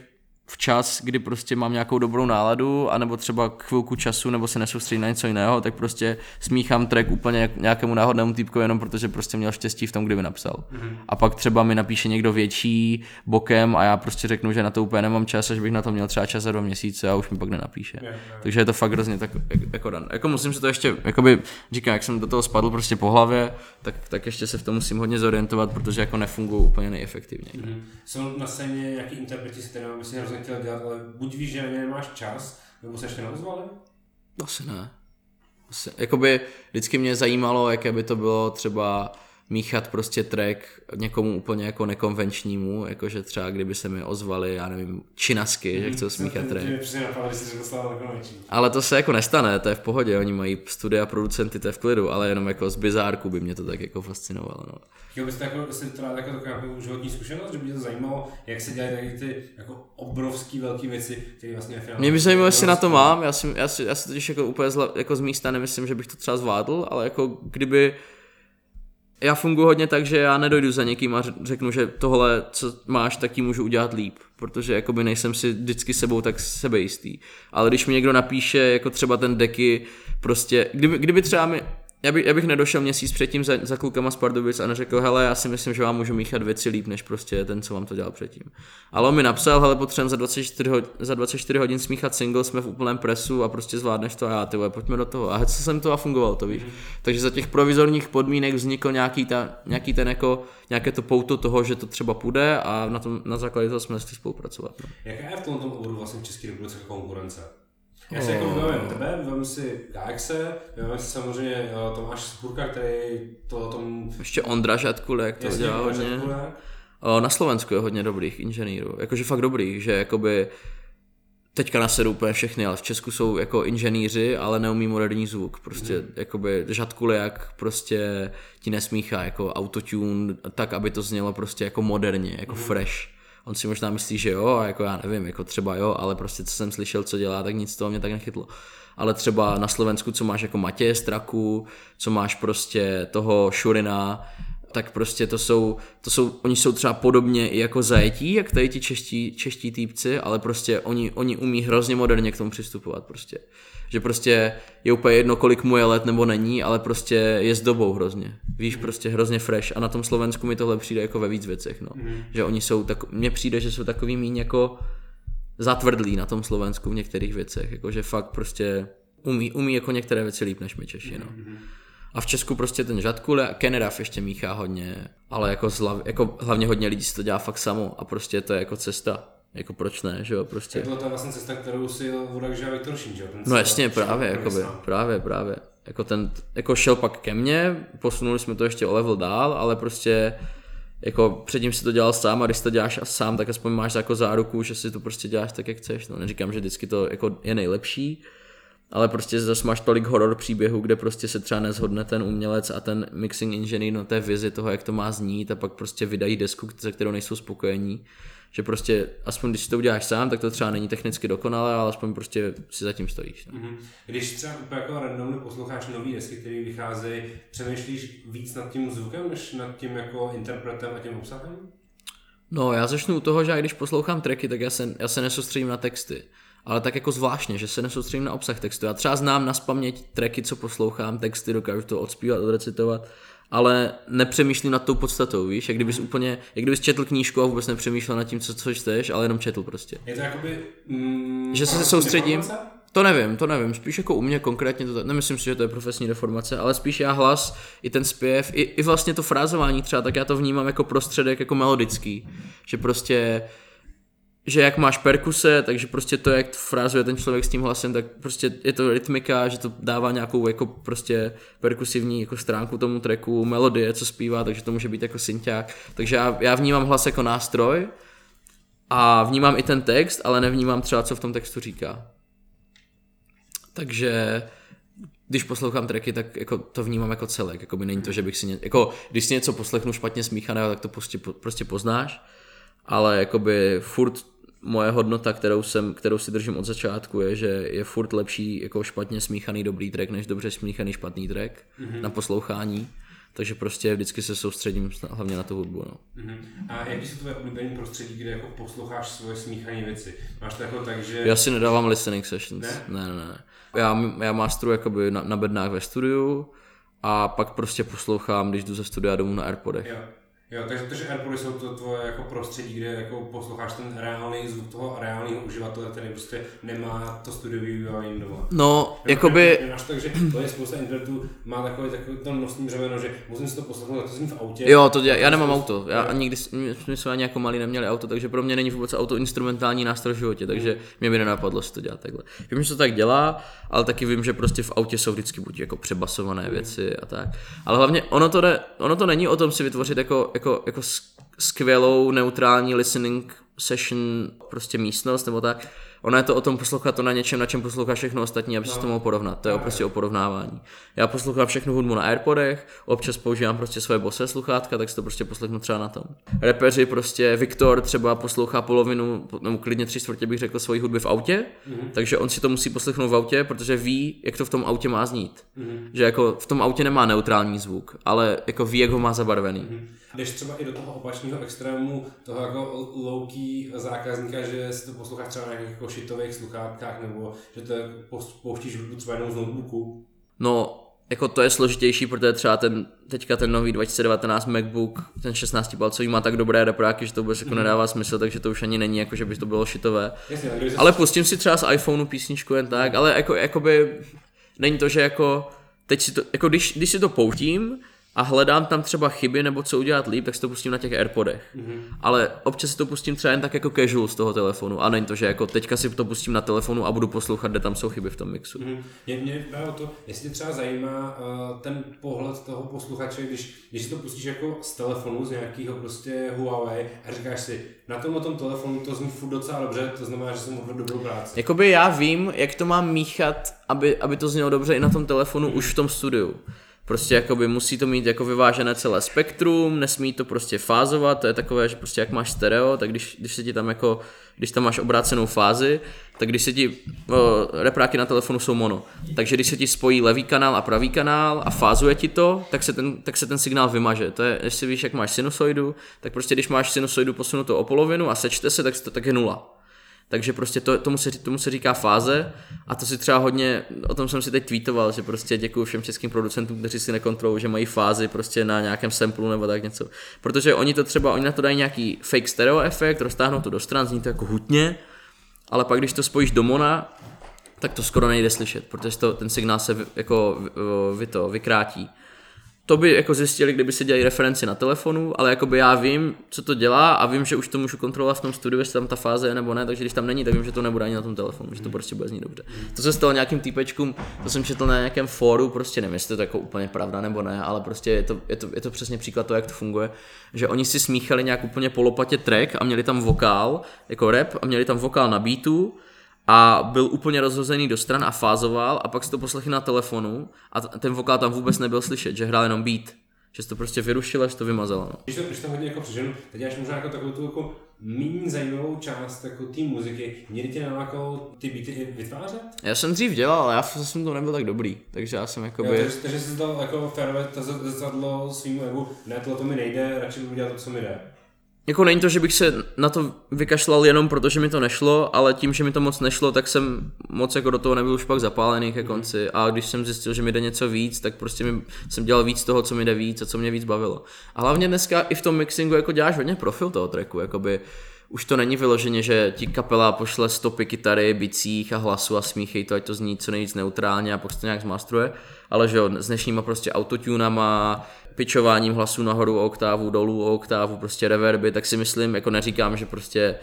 včas, kdy prostě mám nějakou dobrou náladu, anebo třeba chvilku času, nebo se nesoustředím na něco jiného, tak prostě smíchám track úplně nějakému náhodnému týpku, jenom protože prostě měl štěstí v tom, kdy mi napsal. Mm-hmm. A pak třeba mi napíše někdo větší bokem a já prostě řeknu, že na to úplně nemám čas, že bych na to měl třeba čas za dva měsíce a už mi pak nenapíše. Yeah, yeah. Takže je to fakt hrozně tak jako dan. Jako musím se to ještě, jakoby říkám, jak jsem do toho spadl prostě po hlavě, tak, tak ještě se v tom musím hodně zorientovat, protože jako nefungují úplně nejefektivněji. Mm-hmm. Jsou na scéně nějaký interpreti, s kterými by si hrozně chtěl dělat, ale buď víš, že nemáš čas, nebo se ještě neozvali? Asi ne. Asi, jakoby vždycky mě zajímalo, jaké by to bylo třeba míchat prostě track někomu úplně jako nekonvenčnímu, jakože třeba kdyby se mi ozvali, já nevím, činasky, mm, že mhm. chcou smíchat track. Ale to se jako nestane, to je v pohodě, oni mají studia producenty, to je v klidu, ale jenom jako z bizárku by mě to tak jako fascinovalo. No. Chtěl byste jako, si teda jako takovou životní zkušenost, že by tě to zajímalo, jak se dělají tady ty jako obrovský velké věci, které vlastně ve Mě by zajímalo, jestli na to mám, já si, já si, já si totiž jako úplně zla, jako z místa nemyslím, že bych to třeba zvládl, ale jako kdyby já funguji hodně tak, že já nedojdu za někým a řeknu, že tohle, co máš, tak ti můžu udělat líp, protože jakoby nejsem si vždycky sebou tak sebejistý. Ale když mi někdo napíše, jako třeba ten deky, prostě, kdyby, kdyby třeba mi, já, by, já bych nedošel měsíc předtím za, za klukama z Pardubic a neřekl, hele, já si myslím, že vám můžu míchat věci líp, než prostě ten, co vám to dělal předtím. Ale on mi napsal, hele, potřebujeme za 24, hodin, za 24 hodin smíchat single, jsme v úplném presu a prostě zvládneš to a já, ty vole, pojďme do toho. A co jsem to a fungovalo to, víš. Takže za těch provizorních podmínek vznikl nějaký, ta, nějaký ten jako, nějaké to pouto toho, že to třeba půjde a na, tom, na základě toho jsme chtěli spolupracovat. No. Jaká je v tomto oboru vlastně v České republice konkurence? Já si jako vybavím tebe, vybavím si KX, vybavím si samozřejmě eh, Tomáš Spurka, který to tom... Ještě Ondra Žadkulek to dělá hodně. Na Slovensku je hodně dobrých inženýrů, jakože fakt dobrých, že jakoby teďka nasedu úplně všechny, ale v Česku jsou jako inženýři, ale neumí moderní zvuk. Prostě mm. jakoby jak prostě ti nesmíchá jako autotune tak, aby to znělo prostě jako moderně, jako mm. fresh on si možná myslí, že jo, a jako já nevím, jako třeba jo, ale prostě co jsem slyšel, co dělá, tak nic toho mě tak nechytlo. Ale třeba na Slovensku, co máš jako Matěje Straku, co máš prostě toho Šurina, tak prostě to jsou, to jsou, oni jsou třeba podobně i jako zajetí, jak tady ti čeští, čeští týpci, ale prostě oni, oni umí hrozně moderně k tomu přistupovat prostě že prostě je úplně jedno, kolik mu je let nebo není, ale prostě je s dobou hrozně. Víš, mm. prostě hrozně fresh a na tom Slovensku mi tohle přijde jako ve víc věcech, no. Mm. Že oni jsou tak, mně přijde, že jsou takový míň jako zatvrdlý na tom Slovensku v některých věcech, jakože fakt prostě umí, umí jako některé věci líp než my Češi, no. A v Česku prostě ten Žadkule a Kenerav ještě míchá hodně, ale jako, zlav, jako hlavně hodně lidí si to dělá fakt samo a prostě to je jako cesta. Jako proč ne, že jo, prostě. Je to vlastně cesta, kterou si vodak žil Viktor Šín, že jo? no jasně, právě, jakoby, právě, právě. Jako ten, jako šel pak ke mně, posunuli jsme to ještě o level dál, ale prostě jako předtím si to dělal sám a když to děláš a sám, tak aspoň máš jako záruku, že si to prostě děláš tak, jak chceš. No, neříkám, že vždycky to jako je nejlepší, ale prostě zase máš tolik horor příběhů, kde prostě se třeba nezhodne ten umělec a ten mixing engineer na té vizi toho, jak to má znít a pak prostě vydají desku, se kterou nejsou spokojení. Že prostě, aspoň když si to uděláš sám, tak to třeba není technicky dokonalé, ale aspoň prostě si zatím stojíš. No. Mm-hmm. Když třeba úplně jako randomně posloucháš nový desky, které vycházejí, přemýšlíš víc nad tím zvukem, než nad tím jako interpretem a tím obsahem? No, já začnu u toho, že když poslouchám tracky, tak já se, já se nesoustředím na texty ale tak jako zvláštně, že se nesoustředím na obsah textu. Já třeba znám na spaměť tracky, co poslouchám, texty, dokážu to odspívat, odrecitovat, ale nepřemýšlím nad tou podstatou, víš, jak kdybys úplně, jak kdybys četl knížku a vůbec nepřemýšlel nad tím, co, co čteš, ale jenom četl prostě. Je to jakoby... Mm, že se soustředím, to nevím, to nevím, spíš jako u mě konkrétně, to, nemyslím si, že to je profesní deformace, ale spíš já hlas, i ten zpěv, i, i vlastně to frázování třeba, tak já to vnímám jako prostředek, jako melodický, že prostě že jak máš perkuse, takže prostě to, jak frázuje ten člověk s tím hlasem, tak prostě je to rytmika, že to dává nějakou jako prostě perkusivní jako stránku tomu tracku, melodie, co zpívá, takže to může být jako synťák. Takže já, já vnímám hlas jako nástroj a vnímám i ten text, ale nevnímám třeba, co v tom textu říká. Takže když poslouchám tracky, tak jako to vnímám jako celek, jako by není to, že bych si ně, jako když si něco poslechnu špatně smíchaného, tak to prostě, prostě poznáš, ale jakoby furt moje hodnota, kterou, jsem, kterou si držím od začátku, je, že je furt lepší jako špatně smíchaný dobrý track, než dobře smíchaný špatný track mm-hmm. na poslouchání. Takže prostě vždycky se soustředím hlavně na tu hudbu. No. Mm-hmm. A jaký jsou tvoje oblíbené prostředí, kde jako posloucháš svoje smíchané věci? Máš to jako tak, že... Já si nedávám listening sessions. Ne? Ne, ne, ne. Já, já masteru jakoby na, na bednách ve studiu a pak prostě poslouchám, když jdu ze studia domů na Airpodech. Jo. Jo, takže, takže AirPody jsou to tvoje jako prostředí, kde jako posloucháš ten reálný zvuk toho reálného uživatele, který prostě nemá to studiové vybavení doma. No, jakoby... Máš tak, že to je spousta internetů, má takový, takový to nosní břemeno, že musím si to poslechnout, to zní v autě. Jo, to dělá, já nemám auto, já ani nikdy, jsme ani jako malí neměli auto, takže pro mě není vůbec auto instrumentální nástroj v životě, takže mě by nenapadlo si to dělat takhle. Vím, že to tak dělá, ale taky vím, že prostě v autě jsou vždycky buď jako přebasované věci a tak. Ale hlavně ono to, ne, ono to není o tom si vytvořit jako, jako, jako skvělou neutrální listening session, prostě místnost nebo tak. Ono je to o tom poslouchat to na něčem, na čem posloucháš všechno ostatní, aby no. si to mohl porovnat. To je prostě o porovnávání. Já poslouchám všechnu hudbu na Airpodech, občas používám prostě svoje bose sluchátka, tak si to prostě poslechnu třeba na tom. Repeři prostě, Viktor třeba poslouchá polovinu, nebo klidně tři čtvrtě bych řekl svoji hudby v autě, mm-hmm. takže on si to musí poslechnout v autě, protože ví, jak to v tom autě má znít. Mm-hmm. Že jako v tom autě nemá neutrální zvuk, ale jako ví, jak ho má zabarvený. Mm-hmm. Jdeš třeba i do toho opačného extrému, toho jako louký zákazníka, že si to posloucháš třeba na nějakých jako šitových sluchátkách, nebo že to pouštíš hudbu třeba jenom z notebooku? No, jako to je složitější, protože třeba ten, teďka ten nový 2019 MacBook, ten 16 palcový má tak dobré repráky, že to vůbec jako mhm. nedává smysl, takže to už ani není jako, že by to bylo šitové. Ale pustím si třeba z iPhoneu písničku jen tak, ale jako, jakoby, není to, že jako, teď si to, jako když, když si to poutím, a hledám tam třeba chyby nebo co udělat líp, tak si to pustím na těch AirPodech. Mm-hmm. Ale občas si to pustím třeba jen tak jako casual z toho telefonu. A není to, že jako teďka si to pustím na telefonu a budu poslouchat, kde tam jsou chyby v tom mixu. Mm-hmm. Mě, mě právě to, jestli tě třeba zajímá uh, ten pohled toho posluchače, když, když si to pustíš jako z telefonu, z nějakého prostě Huawei a říkáš si, na tom tom telefonu to zní furt docela dobře, to znamená, že jsem mohl dobrou práci. Jakoby já vím, jak to mám míchat, aby, aby to znělo dobře i na tom telefonu mm-hmm. už v tom studiu. Prostě jakoby musí to mít jako vyvážené celé spektrum, nesmí to prostě fázovat, to je takové, že prostě jak máš stereo, tak když, když se ti tam jako, když tam máš obrácenou fázi, tak když se ti, o, repráky na telefonu jsou mono, takže když se ti spojí levý kanál a pravý kanál a fázuje ti to, tak se ten, tak se ten signál vymaže. To je, jestli víš, jak máš sinusoidu, tak prostě když máš sinusoidu posunutou o polovinu a sečte se, tak, tak je nula. Takže prostě to, tomu, se, tomu se říká fáze a to si třeba hodně, o tom jsem si teď tweetoval, že prostě děkuji všem českým producentům, kteří si nekontrolují, že mají fázi prostě na nějakém samplu nebo tak něco. Protože oni to třeba, oni na to dají nějaký fake stereo efekt, roztáhnou to do stran, zní to jako hutně, ale pak když to spojíš do mona, tak to skoro nejde slyšet, protože to, ten signál se vy, jako vy, to vykrátí. To by jako zjistili, kdyby si dělali referenci na telefonu, ale jakoby já vím, co to dělá a vím, že už to můžu kontrolovat v tom studiu, jestli tam ta fáze je nebo ne, takže když tam není, tak vím, že to nebude ani na tom telefonu, že to prostě bude znít dobře. To se stalo nějakým týpečkům, to jsem četl na nějakém fóru, prostě nevím, jestli to je jako úplně pravda nebo ne, ale prostě je to, je to, je to přesně příklad toho, jak to funguje, že oni si smíchali nějak úplně polopatě track a měli tam vokál, jako rap a měli tam vokál na beatu, a byl úplně rozhozený do stran a fázoval a pak si to poslechli na telefonu a ten vokál tam vůbec nebyl slyšet, že hrál jenom beat. Že to prostě vyrušilo, že to vymazalo. No. Když to, když to hodně jako přeženu, teď máš možná jako takovou tu jako méně zajímavou část jako té muziky. Někdy tě nalákalo ty beaty vytvářet? Já jsem dřív dělal, ale já jsem to nebyl tak dobrý, takže já jsem jako by... takže, takže jsi to jako férové to zrcadlo svým egu, ne, tohle to mi nejde, radši budu dělat to, co mi jde. Jako není to, že bych se na to vykašlal jenom proto, že mi to nešlo, ale tím, že mi to moc nešlo, tak jsem moc jako do toho nebyl už pak zapálený ke konci a když jsem zjistil, že mi jde něco víc, tak prostě mi, jsem dělal víc toho, co mi jde víc a co mě víc bavilo. A hlavně dneska i v tom mixingu jako děláš hodně profil toho tracku, jakoby už to není vyloženě, že ti kapela pošle stopy kytary, bicích a hlasu a smíchej to, ať to zní co nejvíc neutrálně a pak to nějak zmastruje, ale že jo, s dnešníma prostě autotunama, pičováním hlasu nahoru o oktávu, dolů o oktávu, prostě reverby, tak si myslím, jako neříkám, že prostě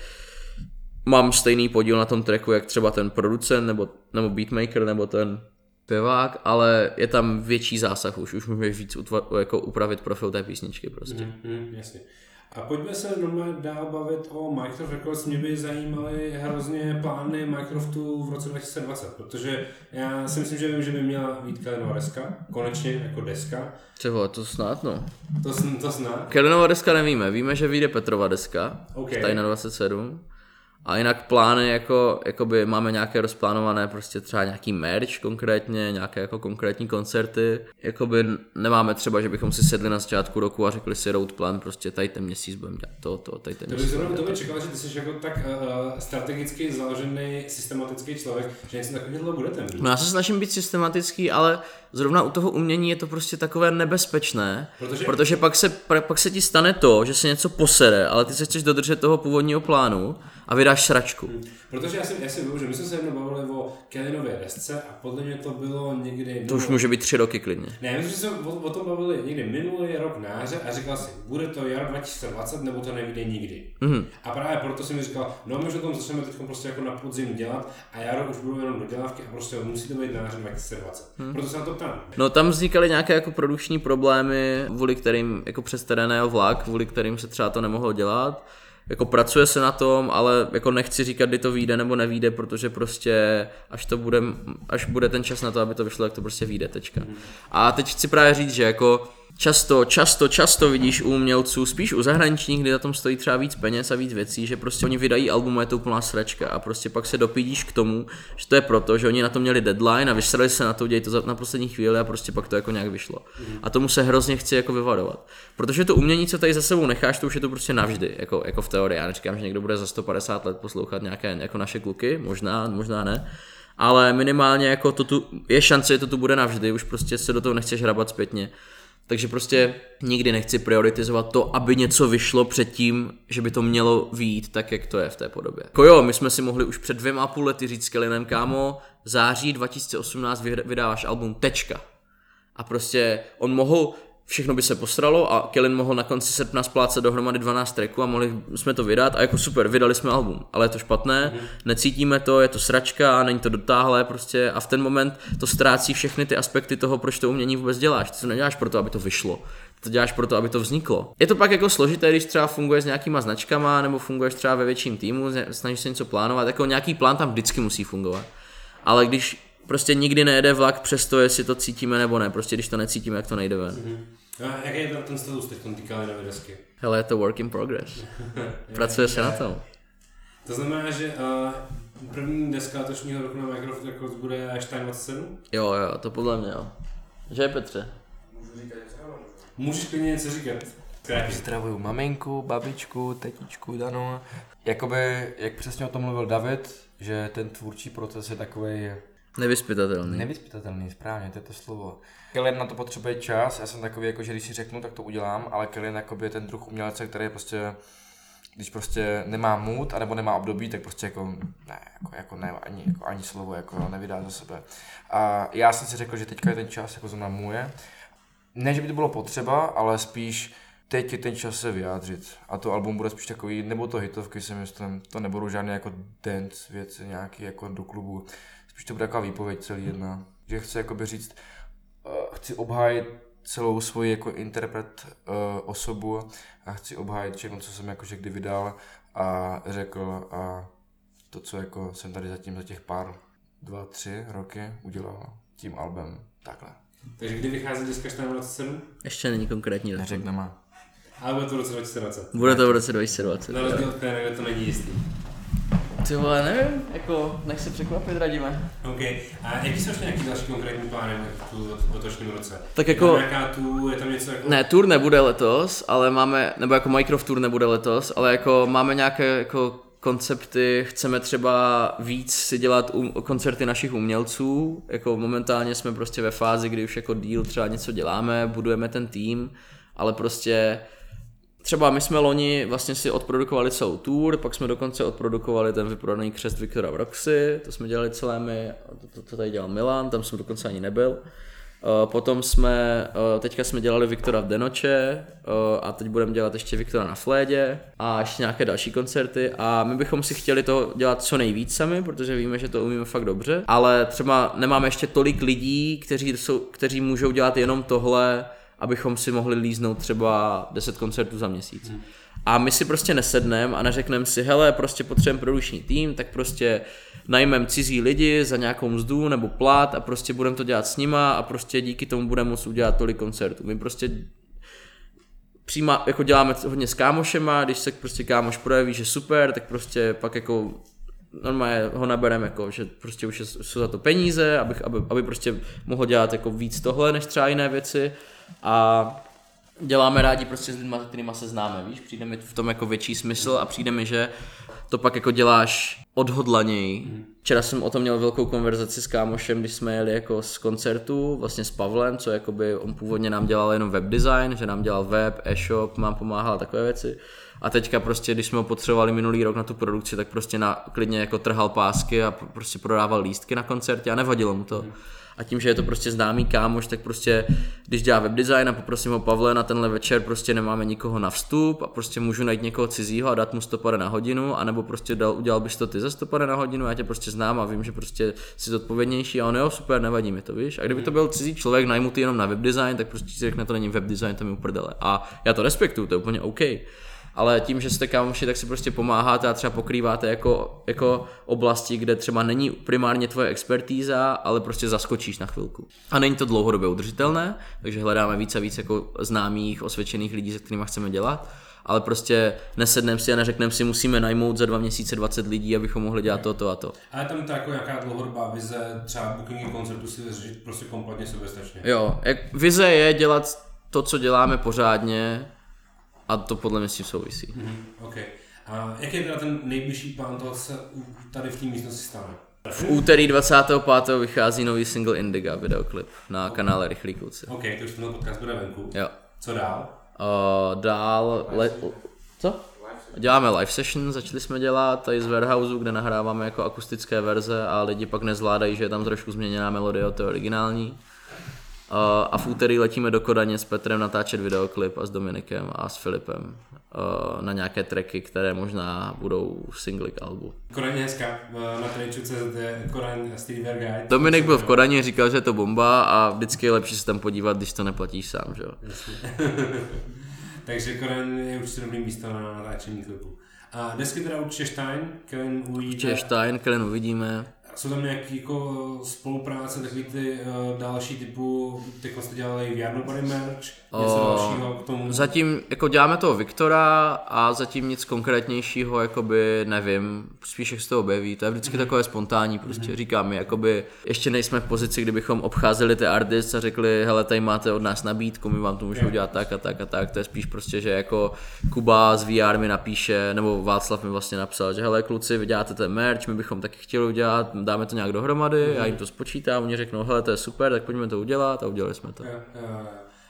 mám stejný podíl na tom tracku, jak třeba ten producent, nebo, nebo beatmaker, nebo ten pěvák, ale je tam větší zásah už, už můžeš víc utva, jako upravit profil té písničky prostě. Mm, mm, jasně. A pojďme se normálně dál bavit o Microsoft Records. Mě by zajímaly hrozně plány Microsoftu v roce 2020, protože já si myslím, že vím, že by měla být Kalinova deska, konečně jako deska. Čeho, to snad no. To, to snad. Kalinova deska nevíme, víme, že vyjde Petrova deska, okay. tady na 27. A jinak plány, jako, jakoby máme nějaké rozplánované, prostě třeba nějaký merch konkrétně, nějaké jako konkrétní koncerty. Jakoby nemáme třeba, že bychom si sedli na začátku roku a řekli si road plan, prostě tady ten měsíc budeme dělat to, to, tady ten měsíc. To by čekal, že ty jsi jako tak uh, strategicky založený, systematický člověk, že něco takového budete mít. No já se snažím být systematický, ale zrovna u toho umění je to prostě takové nebezpečné, protože, protože pak, se, pak se ti stane to, že se něco posere, ale ty se chceš dodržet toho původního plánu a vydáš sračku. Hmm. Protože já si, já si vím, že my jsme se jednou bavili o Kellynově desce a podle mě to bylo někdy... To už může být tři roky klidně. Ne, my jsme se o, o tom bavili někdy minulý rok na jaře a říkal si, bude to jaro 2020 nebo to nevíde nikdy. Mm. A právě proto jsem mi říkal, no my už tom začneme teď prostě jako na podzim dělat a jaro už budou jenom dodělávky a prostě musí to být na jaře 2020. Mm. Proto se na to ptám. No tam vznikaly nějaké jako produkční problémy, kvůli kterým jako přes vlak, kvůli kterým se třeba to nemohlo dělat jako pracuje se na tom, ale jako nechci říkat, kdy to vyjde nebo nevíde, protože prostě až to bude, až bude ten čas na to, aby to vyšlo, tak to prostě vyjde, tečka. A teď chci právě říct, že jako často, často, často vidíš u umělců, spíš u zahraničních, kdy na tom stojí třeba víc peněz a víc věcí, že prostě oni vydají album a je to úplná sračka a prostě pak se dopídíš k tomu, že to je proto, že oni na to měli deadline a vysrali se na to, dějí to na poslední chvíli a prostě pak to jako nějak vyšlo. Mm. A tomu se hrozně chci jako vyvarovat. Protože to umění, co tady za sebou necháš, to už je to prostě navždy, jako, jako v teorii. Já neříkám, že někdo bude za 150 let poslouchat nějaké jako naše kluky, možná, možná ne ale minimálně jako to tu, je šance, že to tu bude navždy, už prostě se do toho nechceš hrabat zpětně. Takže prostě nikdy nechci prioritizovat to, aby něco vyšlo předtím, že by to mělo výjít tak, jak to je v té podobě. Jako jo, my jsme si mohli už před dvěma a půl lety říct s Kellynem, kámo, září 2018 vydáváš album, tečka. A prostě on mohl všechno by se posralo a Kellen mohl na konci srpna splácet dohromady 12 tracků a mohli jsme to vydat a jako super, vydali jsme album, ale je to špatné, mm-hmm. necítíme to, je to sračka, není to dotáhlé prostě a v ten moment to ztrácí všechny ty aspekty toho, proč to umění vůbec děláš. Ty to neděláš proto, aby to vyšlo, to děláš proto, aby to vzniklo. Je to pak jako složité, když třeba funguješ s nějakýma značkama nebo funguješ třeba ve větším týmu, snažíš se něco plánovat, jako nějaký plán tam vždycky musí fungovat. Ale když prostě nikdy nejede vlak přesto, jestli to cítíme nebo ne. Prostě když to necítíme, jak to nejde ven. Mm-hmm. A jaký je ten status teď týká na desky? Hele, je to work in progress. Pracuje se na tom. To znamená, že uh, první deska letošního roku na Microsoft Records bude až 27? Jo, jo, to podle mě jo. Že je Petře? Můžu říkat něco? Můžeš klidně něco říkat. Zdravuju maminku, babičku, tetičku, Danu. Jakoby, jak přesně o tom mluvil David, že ten tvůrčí proces je takový Nevyspytatelný. Nevyspytatelný, správně, to je to slovo. Kellen na to potřebuje čas, já jsem takový, jako, že když si řeknu, tak to udělám, ale Kellen je ten druh umělce, který je prostě když prostě nemá mood, anebo nemá období, tak prostě jako ne, jako, jako ne, ani, jako, ani slovo jako nevydá za sebe. A já jsem si řekl, že teďka je ten čas jako zrovna můje. Ne, že by to bylo potřeba, ale spíš teď je ten čas se vyjádřit. A to album bude spíš takový, nebo to hitovky si myslím, to nebudou žádné jako dance věci, nějaký jako do klubu. Spíš to bude taková výpověď celý jedna. Že chci jakoby říct, uh, chci obhájit celou svoji jako interpret uh, osobu a chci obhájit všechno, co jsem jakože kdy vydal a řekl a to, co jako jsem tady zatím za těch pár, dva, tři roky udělal tím albem. Takhle. Takže kdy vychází deska 1427? Ještě není konkrétní datum. Neřekneme. Ale bude to v roce 2020. Bude to v roce 2020. Na rozdíl od které to není jistý. Ty vole, nevím, jako, nech se překvapit, radíme. OK. A jaký jsou ještě nějaký další konkrétní plány v letošním roce? Tak Je jako- tam nějaká tu, je tam něco jako... Ne, tour nebude letos, ale máme, nebo jako Minecraft tour nebude letos, ale jako máme nějaké jako koncepty, chceme třeba víc si dělat um, koncerty našich umělců, jako momentálně jsme prostě ve fázi, kdy už jako deal třeba něco děláme, budujeme ten tým, ale prostě třeba my jsme loni vlastně si odprodukovali celou tour, pak jsme dokonce odprodukovali ten vyprodaný křest Viktora v Roxy, to jsme dělali celé my, to, to, to tady dělal Milan, tam jsem dokonce ani nebyl. Uh, potom jsme, uh, teďka jsme dělali Viktora v Denoče uh, a teď budeme dělat ještě Viktora na Flédě a ještě nějaké další koncerty a my bychom si chtěli to dělat co nejvíc sami, protože víme, že to umíme fakt dobře, ale třeba nemáme ještě tolik lidí, kteří, jsou, kteří můžou dělat jenom tohle, abychom si mohli líznout třeba 10 koncertů za měsíc. A my si prostě nesedneme a neřekneme si, hele, prostě potřebujeme produkční tým, tak prostě najmem cizí lidi za nějakou mzdu nebo plat a prostě budeme to dělat s nima a prostě díky tomu budeme moct udělat tolik koncertů. My prostě přímo jako děláme hodně s kámošema, když se prostě kámoš projeví, že super, tak prostě pak jako normálně ho nabereme jako, že prostě už jsou za to peníze, abych, aby, aby prostě mohl dělat jako víc tohle, než třeba jiné věci a děláme rádi prostě s lidmi, kterými se známe, víš, přijde mi v tom jako větší smysl a přijde mi, že to pak jako děláš odhodlaněji. Včera jsem o tom měl velkou konverzaci s kámošem, když jsme jeli jako z koncertu, vlastně s Pavlem, co jakoby on původně nám dělal jenom web design, že nám dělal web, e-shop, nám pomáhal a takové věci. A teďka prostě, když jsme ho potřebovali minulý rok na tu produkci, tak prostě na, klidně jako trhal pásky a prostě prodával lístky na koncertě a nevadilo mu to. A tím, že je to prostě známý kámoš, tak prostě, když dělá webdesign a poprosím ho Pavle na tenhle večer, prostě nemáme nikoho na vstup a prostě můžu najít někoho cizího a dát mu 100 na hodinu, anebo prostě dal, udělal bys to ty za 100 na hodinu, já tě prostě znám a vím, že prostě jsi zodpovědnější a on jo, super, nevadí mi to, víš. A kdyby to byl cizí člověk, najmutý jenom na webdesign, tak prostě si řekne, to není webdesign, to mi uprdele. A já to respektuju, to je úplně OK ale tím, že jste kámoši, tak si prostě pomáháte a třeba pokrýváte jako, jako oblasti, kde třeba není primárně tvoje expertíza, ale prostě zaskočíš na chvilku. A není to dlouhodobě udržitelné, takže hledáme víc a víc jako známých, osvědčených lidí, se kterými chceme dělat, ale prostě nesedneme si a neřekneme si, musíme najmout za dva měsíce 20 lidí, abychom mohli dělat to, to a to. Ale tam to jako nějaká dlouhodobá vize, třeba bookingy koncertu si řešit prostě kompletně soběstačně. Jo, jak vize je dělat to, co děláme pořádně a to podle mě s tím souvisí. Mhm, OK. A jaký je teda ten nejbližší plán toho, co se tady v té místnosti stane? V úterý 25. vychází nový single Indiga videoklip na kanále Rychlí kluci. OK, to už tenhle podcast bude venku. Jo. Co dál? Uh, dál... Le, co? Děláme live session, začali jsme dělat tady z Warehouseu, kde nahráváme jako akustické verze a lidi pak nezvládají, že je tam trošku změněná melodie od té originální. Uh, a v úterý letíme do Kodaně s Petrem natáčet videoklip a s Dominikem a s Filipem uh, na nějaké tracky, které možná budou singly k albu. Je hezká, eh, na trade.cz je Koreň Streetwear Guide. Dominik byl v Kodani, říkal, že je to bomba a vždycky je lepší se tam podívat, když to neplatíš sám, že jo. Takže Koreň je určitě dobrý místo na natáčení klipu. A desky teda určitě Stein, Kevin uvidíte. Určitě Stein, Kellen uvidíme. Jsou tam nějaké jako spolupráce, takový ty uh, další typu, teď jste dělali v Jarno Body Merch, něco O, dalšího k tomu? Zatím jako děláme toho Viktora a zatím nic konkrétnějšího jakoby nevím, spíš jak se to objeví, to je vždycky takové spontánní prostě, říkám mi, jakoby ještě nejsme v pozici, kdybychom obcházeli ty artists a řekli, hele, tady máte od nás nabídku, my vám to můžeme udělat tak a tak a tak, to je spíš prostě, že jako Kuba z VR mi napíše, nebo Václav mi vlastně napsal, že hele kluci, vy děláte ten merch, my bychom taky chtěli udělat, dáme to nějak dohromady, já jim to spočítám, oni řeknou, hele, to je super, tak pojďme to udělat a udělali jsme to. Jo, jo, jo.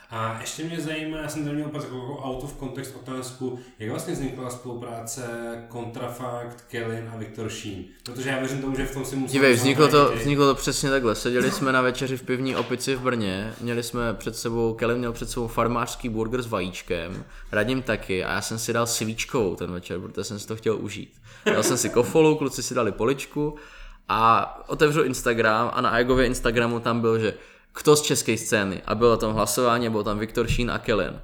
A ještě mě zajímá, já jsem tady měl jako out of context otázku, jak vlastně vznikla spolupráce Kontrafakt, Kellen a Viktor Sheen? Protože já věřím tomu, že v tom si musím... Dívej, vzniklo to, vzniklo to přesně takhle. Seděli jsme na večeři v pivní opici v Brně, měli jsme před sebou, Kellen měl před sebou farmářský burger s vajíčkem, Radim taky a já jsem si dal svíčkou ten večer, protože jsem si to chtěl užít. Dal jsem si kofolu, kluci si dali poličku a otevřu Instagram a na Egově Instagramu tam byl, že kdo z české scény a bylo tam hlasování, byl tam Viktor Sheen a Kellen.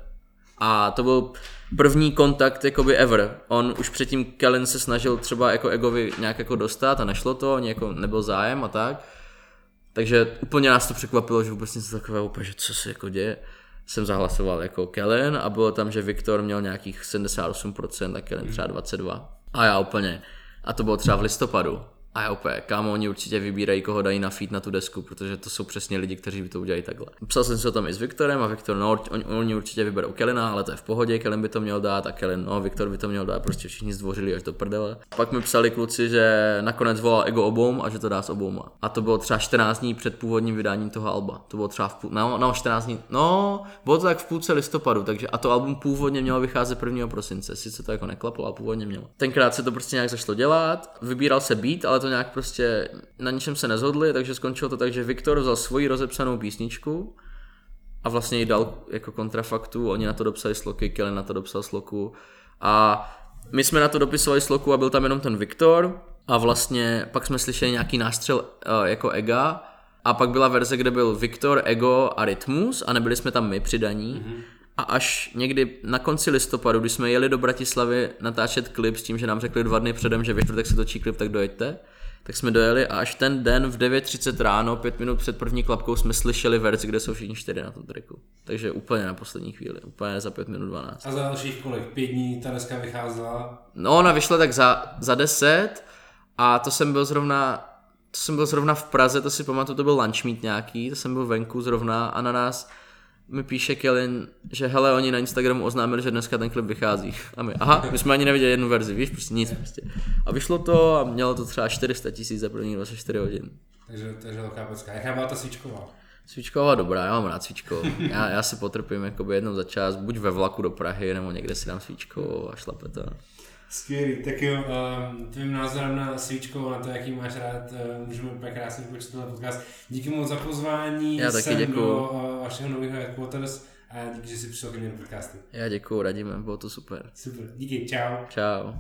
A to byl první kontakt jakoby ever. On už předtím Kellen se snažil třeba jako Egovi nějak jako dostat a nešlo to, ani jako nebyl zájem a tak. Takže úplně nás to překvapilo, že vůbec něco takového, že co se jako děje. Jsem zahlasoval jako Kellen a bylo tam, že Viktor měl nějakých 78% a Kellen třeba 22%. A já úplně, a to bylo třeba v listopadu. A já úplně, kámo, oni určitě vybírají, koho dají na feed na tu desku, protože to jsou přesně lidi, kteří by to udělali takhle. Psal jsem se o tom i s Viktorem a Viktor, no, oni, oni určitě vyberou Kelina, ale to je v pohodě, Kelin by to měl dát a Kelin, no, Viktor by to měl dát, prostě všichni zdvořili až do prdele. Pak mi psali kluci, že nakonec volal ego obou a že to dá s obouma. A to bylo třeba 14 dní před původním vydáním toho alba. To bylo třeba v půl, no, no 14 dní, no, bylo to tak v půlce listopadu, takže a to album původně mělo vycházet 1. prosince, sice to jako neklaplo, ale původně mělo. Tenkrát se to prostě nějak zašlo dělat, vybíral se beat, ale to nějak prostě na ničem se nezhodli, takže skončilo to tak, že Viktor vzal svoji rozepsanou písničku a vlastně ji dal jako kontrafaktu, oni na to dopsali sloky, Kelly na to dopsal sloku a my jsme na to dopisovali sloku a byl tam jenom ten Viktor a vlastně pak jsme slyšeli nějaký nástřel uh, jako Ega a pak byla verze, kde byl Viktor, Ego a Rytmus a nebyli jsme tam my přidaní. Mm-hmm. A až někdy na konci listopadu, když jsme jeli do Bratislavy natáčet klip s tím, že nám řekli dva dny předem, že ve čtvrtek se točí klip, tak dojeďte, tak jsme dojeli a až ten den v 9.30 ráno, pět minut před první klapkou, jsme slyšeli verzi, kde jsou všichni čtyři na tom tracku. Takže úplně na poslední chvíli, úplně za pět minut 12. A za dalších kolik? Pět dní ta deska vycházela? No ona vyšla tak za, za deset a to jsem byl zrovna to jsem byl zrovna v Praze, to si pamatuju, to byl lunch meet nějaký, to jsem byl venku zrovna a na nás mi píše Kellen, že hele, oni na Instagramu oznámili, že dneska ten klip vychází. A my, aha, my jsme ani neviděli jednu verzi, víš, prostě nic prostě. A vyšlo to a mělo to třeba 400 tisíc za první 24 hodin. Takže, takže velká pecka. Jaká byla ta svíčková? Svíčková dobrá, já mám rád svíčkovou. Já, já si potrpím jakoby jednou za čas, buď ve vlaku do Prahy, nebo někde si dám svíčkovou a šlape to. Skvělý, tak jo, um, tvým názorem na svíčku, na to, jaký máš rád, uh, můžeme úplně krásně počít na podcast. Díky moc za pozvání Já taky sem děkuju. do uh, vašeho nového headquarters a díky, že jsi přišel ke mně do podcastu. Já děkuju, radíme, bylo to super. Super, díky, čau. Čau.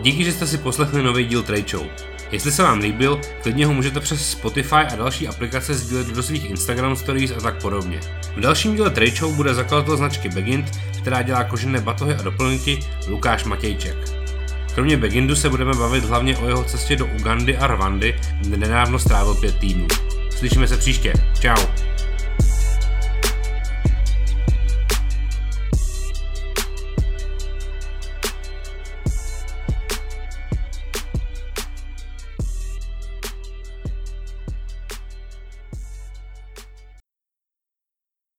Díky, že jste si poslechli nový díl Trade Show. Jestli se vám líbil, klidně ho můžete přes Spotify a další aplikace sdílet do svých Instagram stories a tak podobně. V dalším díle Trade Show bude zakladatel značky Begint, která dělá kožené batohy a doplňky, Lukáš Matějček. Kromě Begindu se budeme bavit hlavně o jeho cestě do Ugandy a Rwandy, kde nedávno strávil pět týdnů. Slyšíme se příště. Ciao.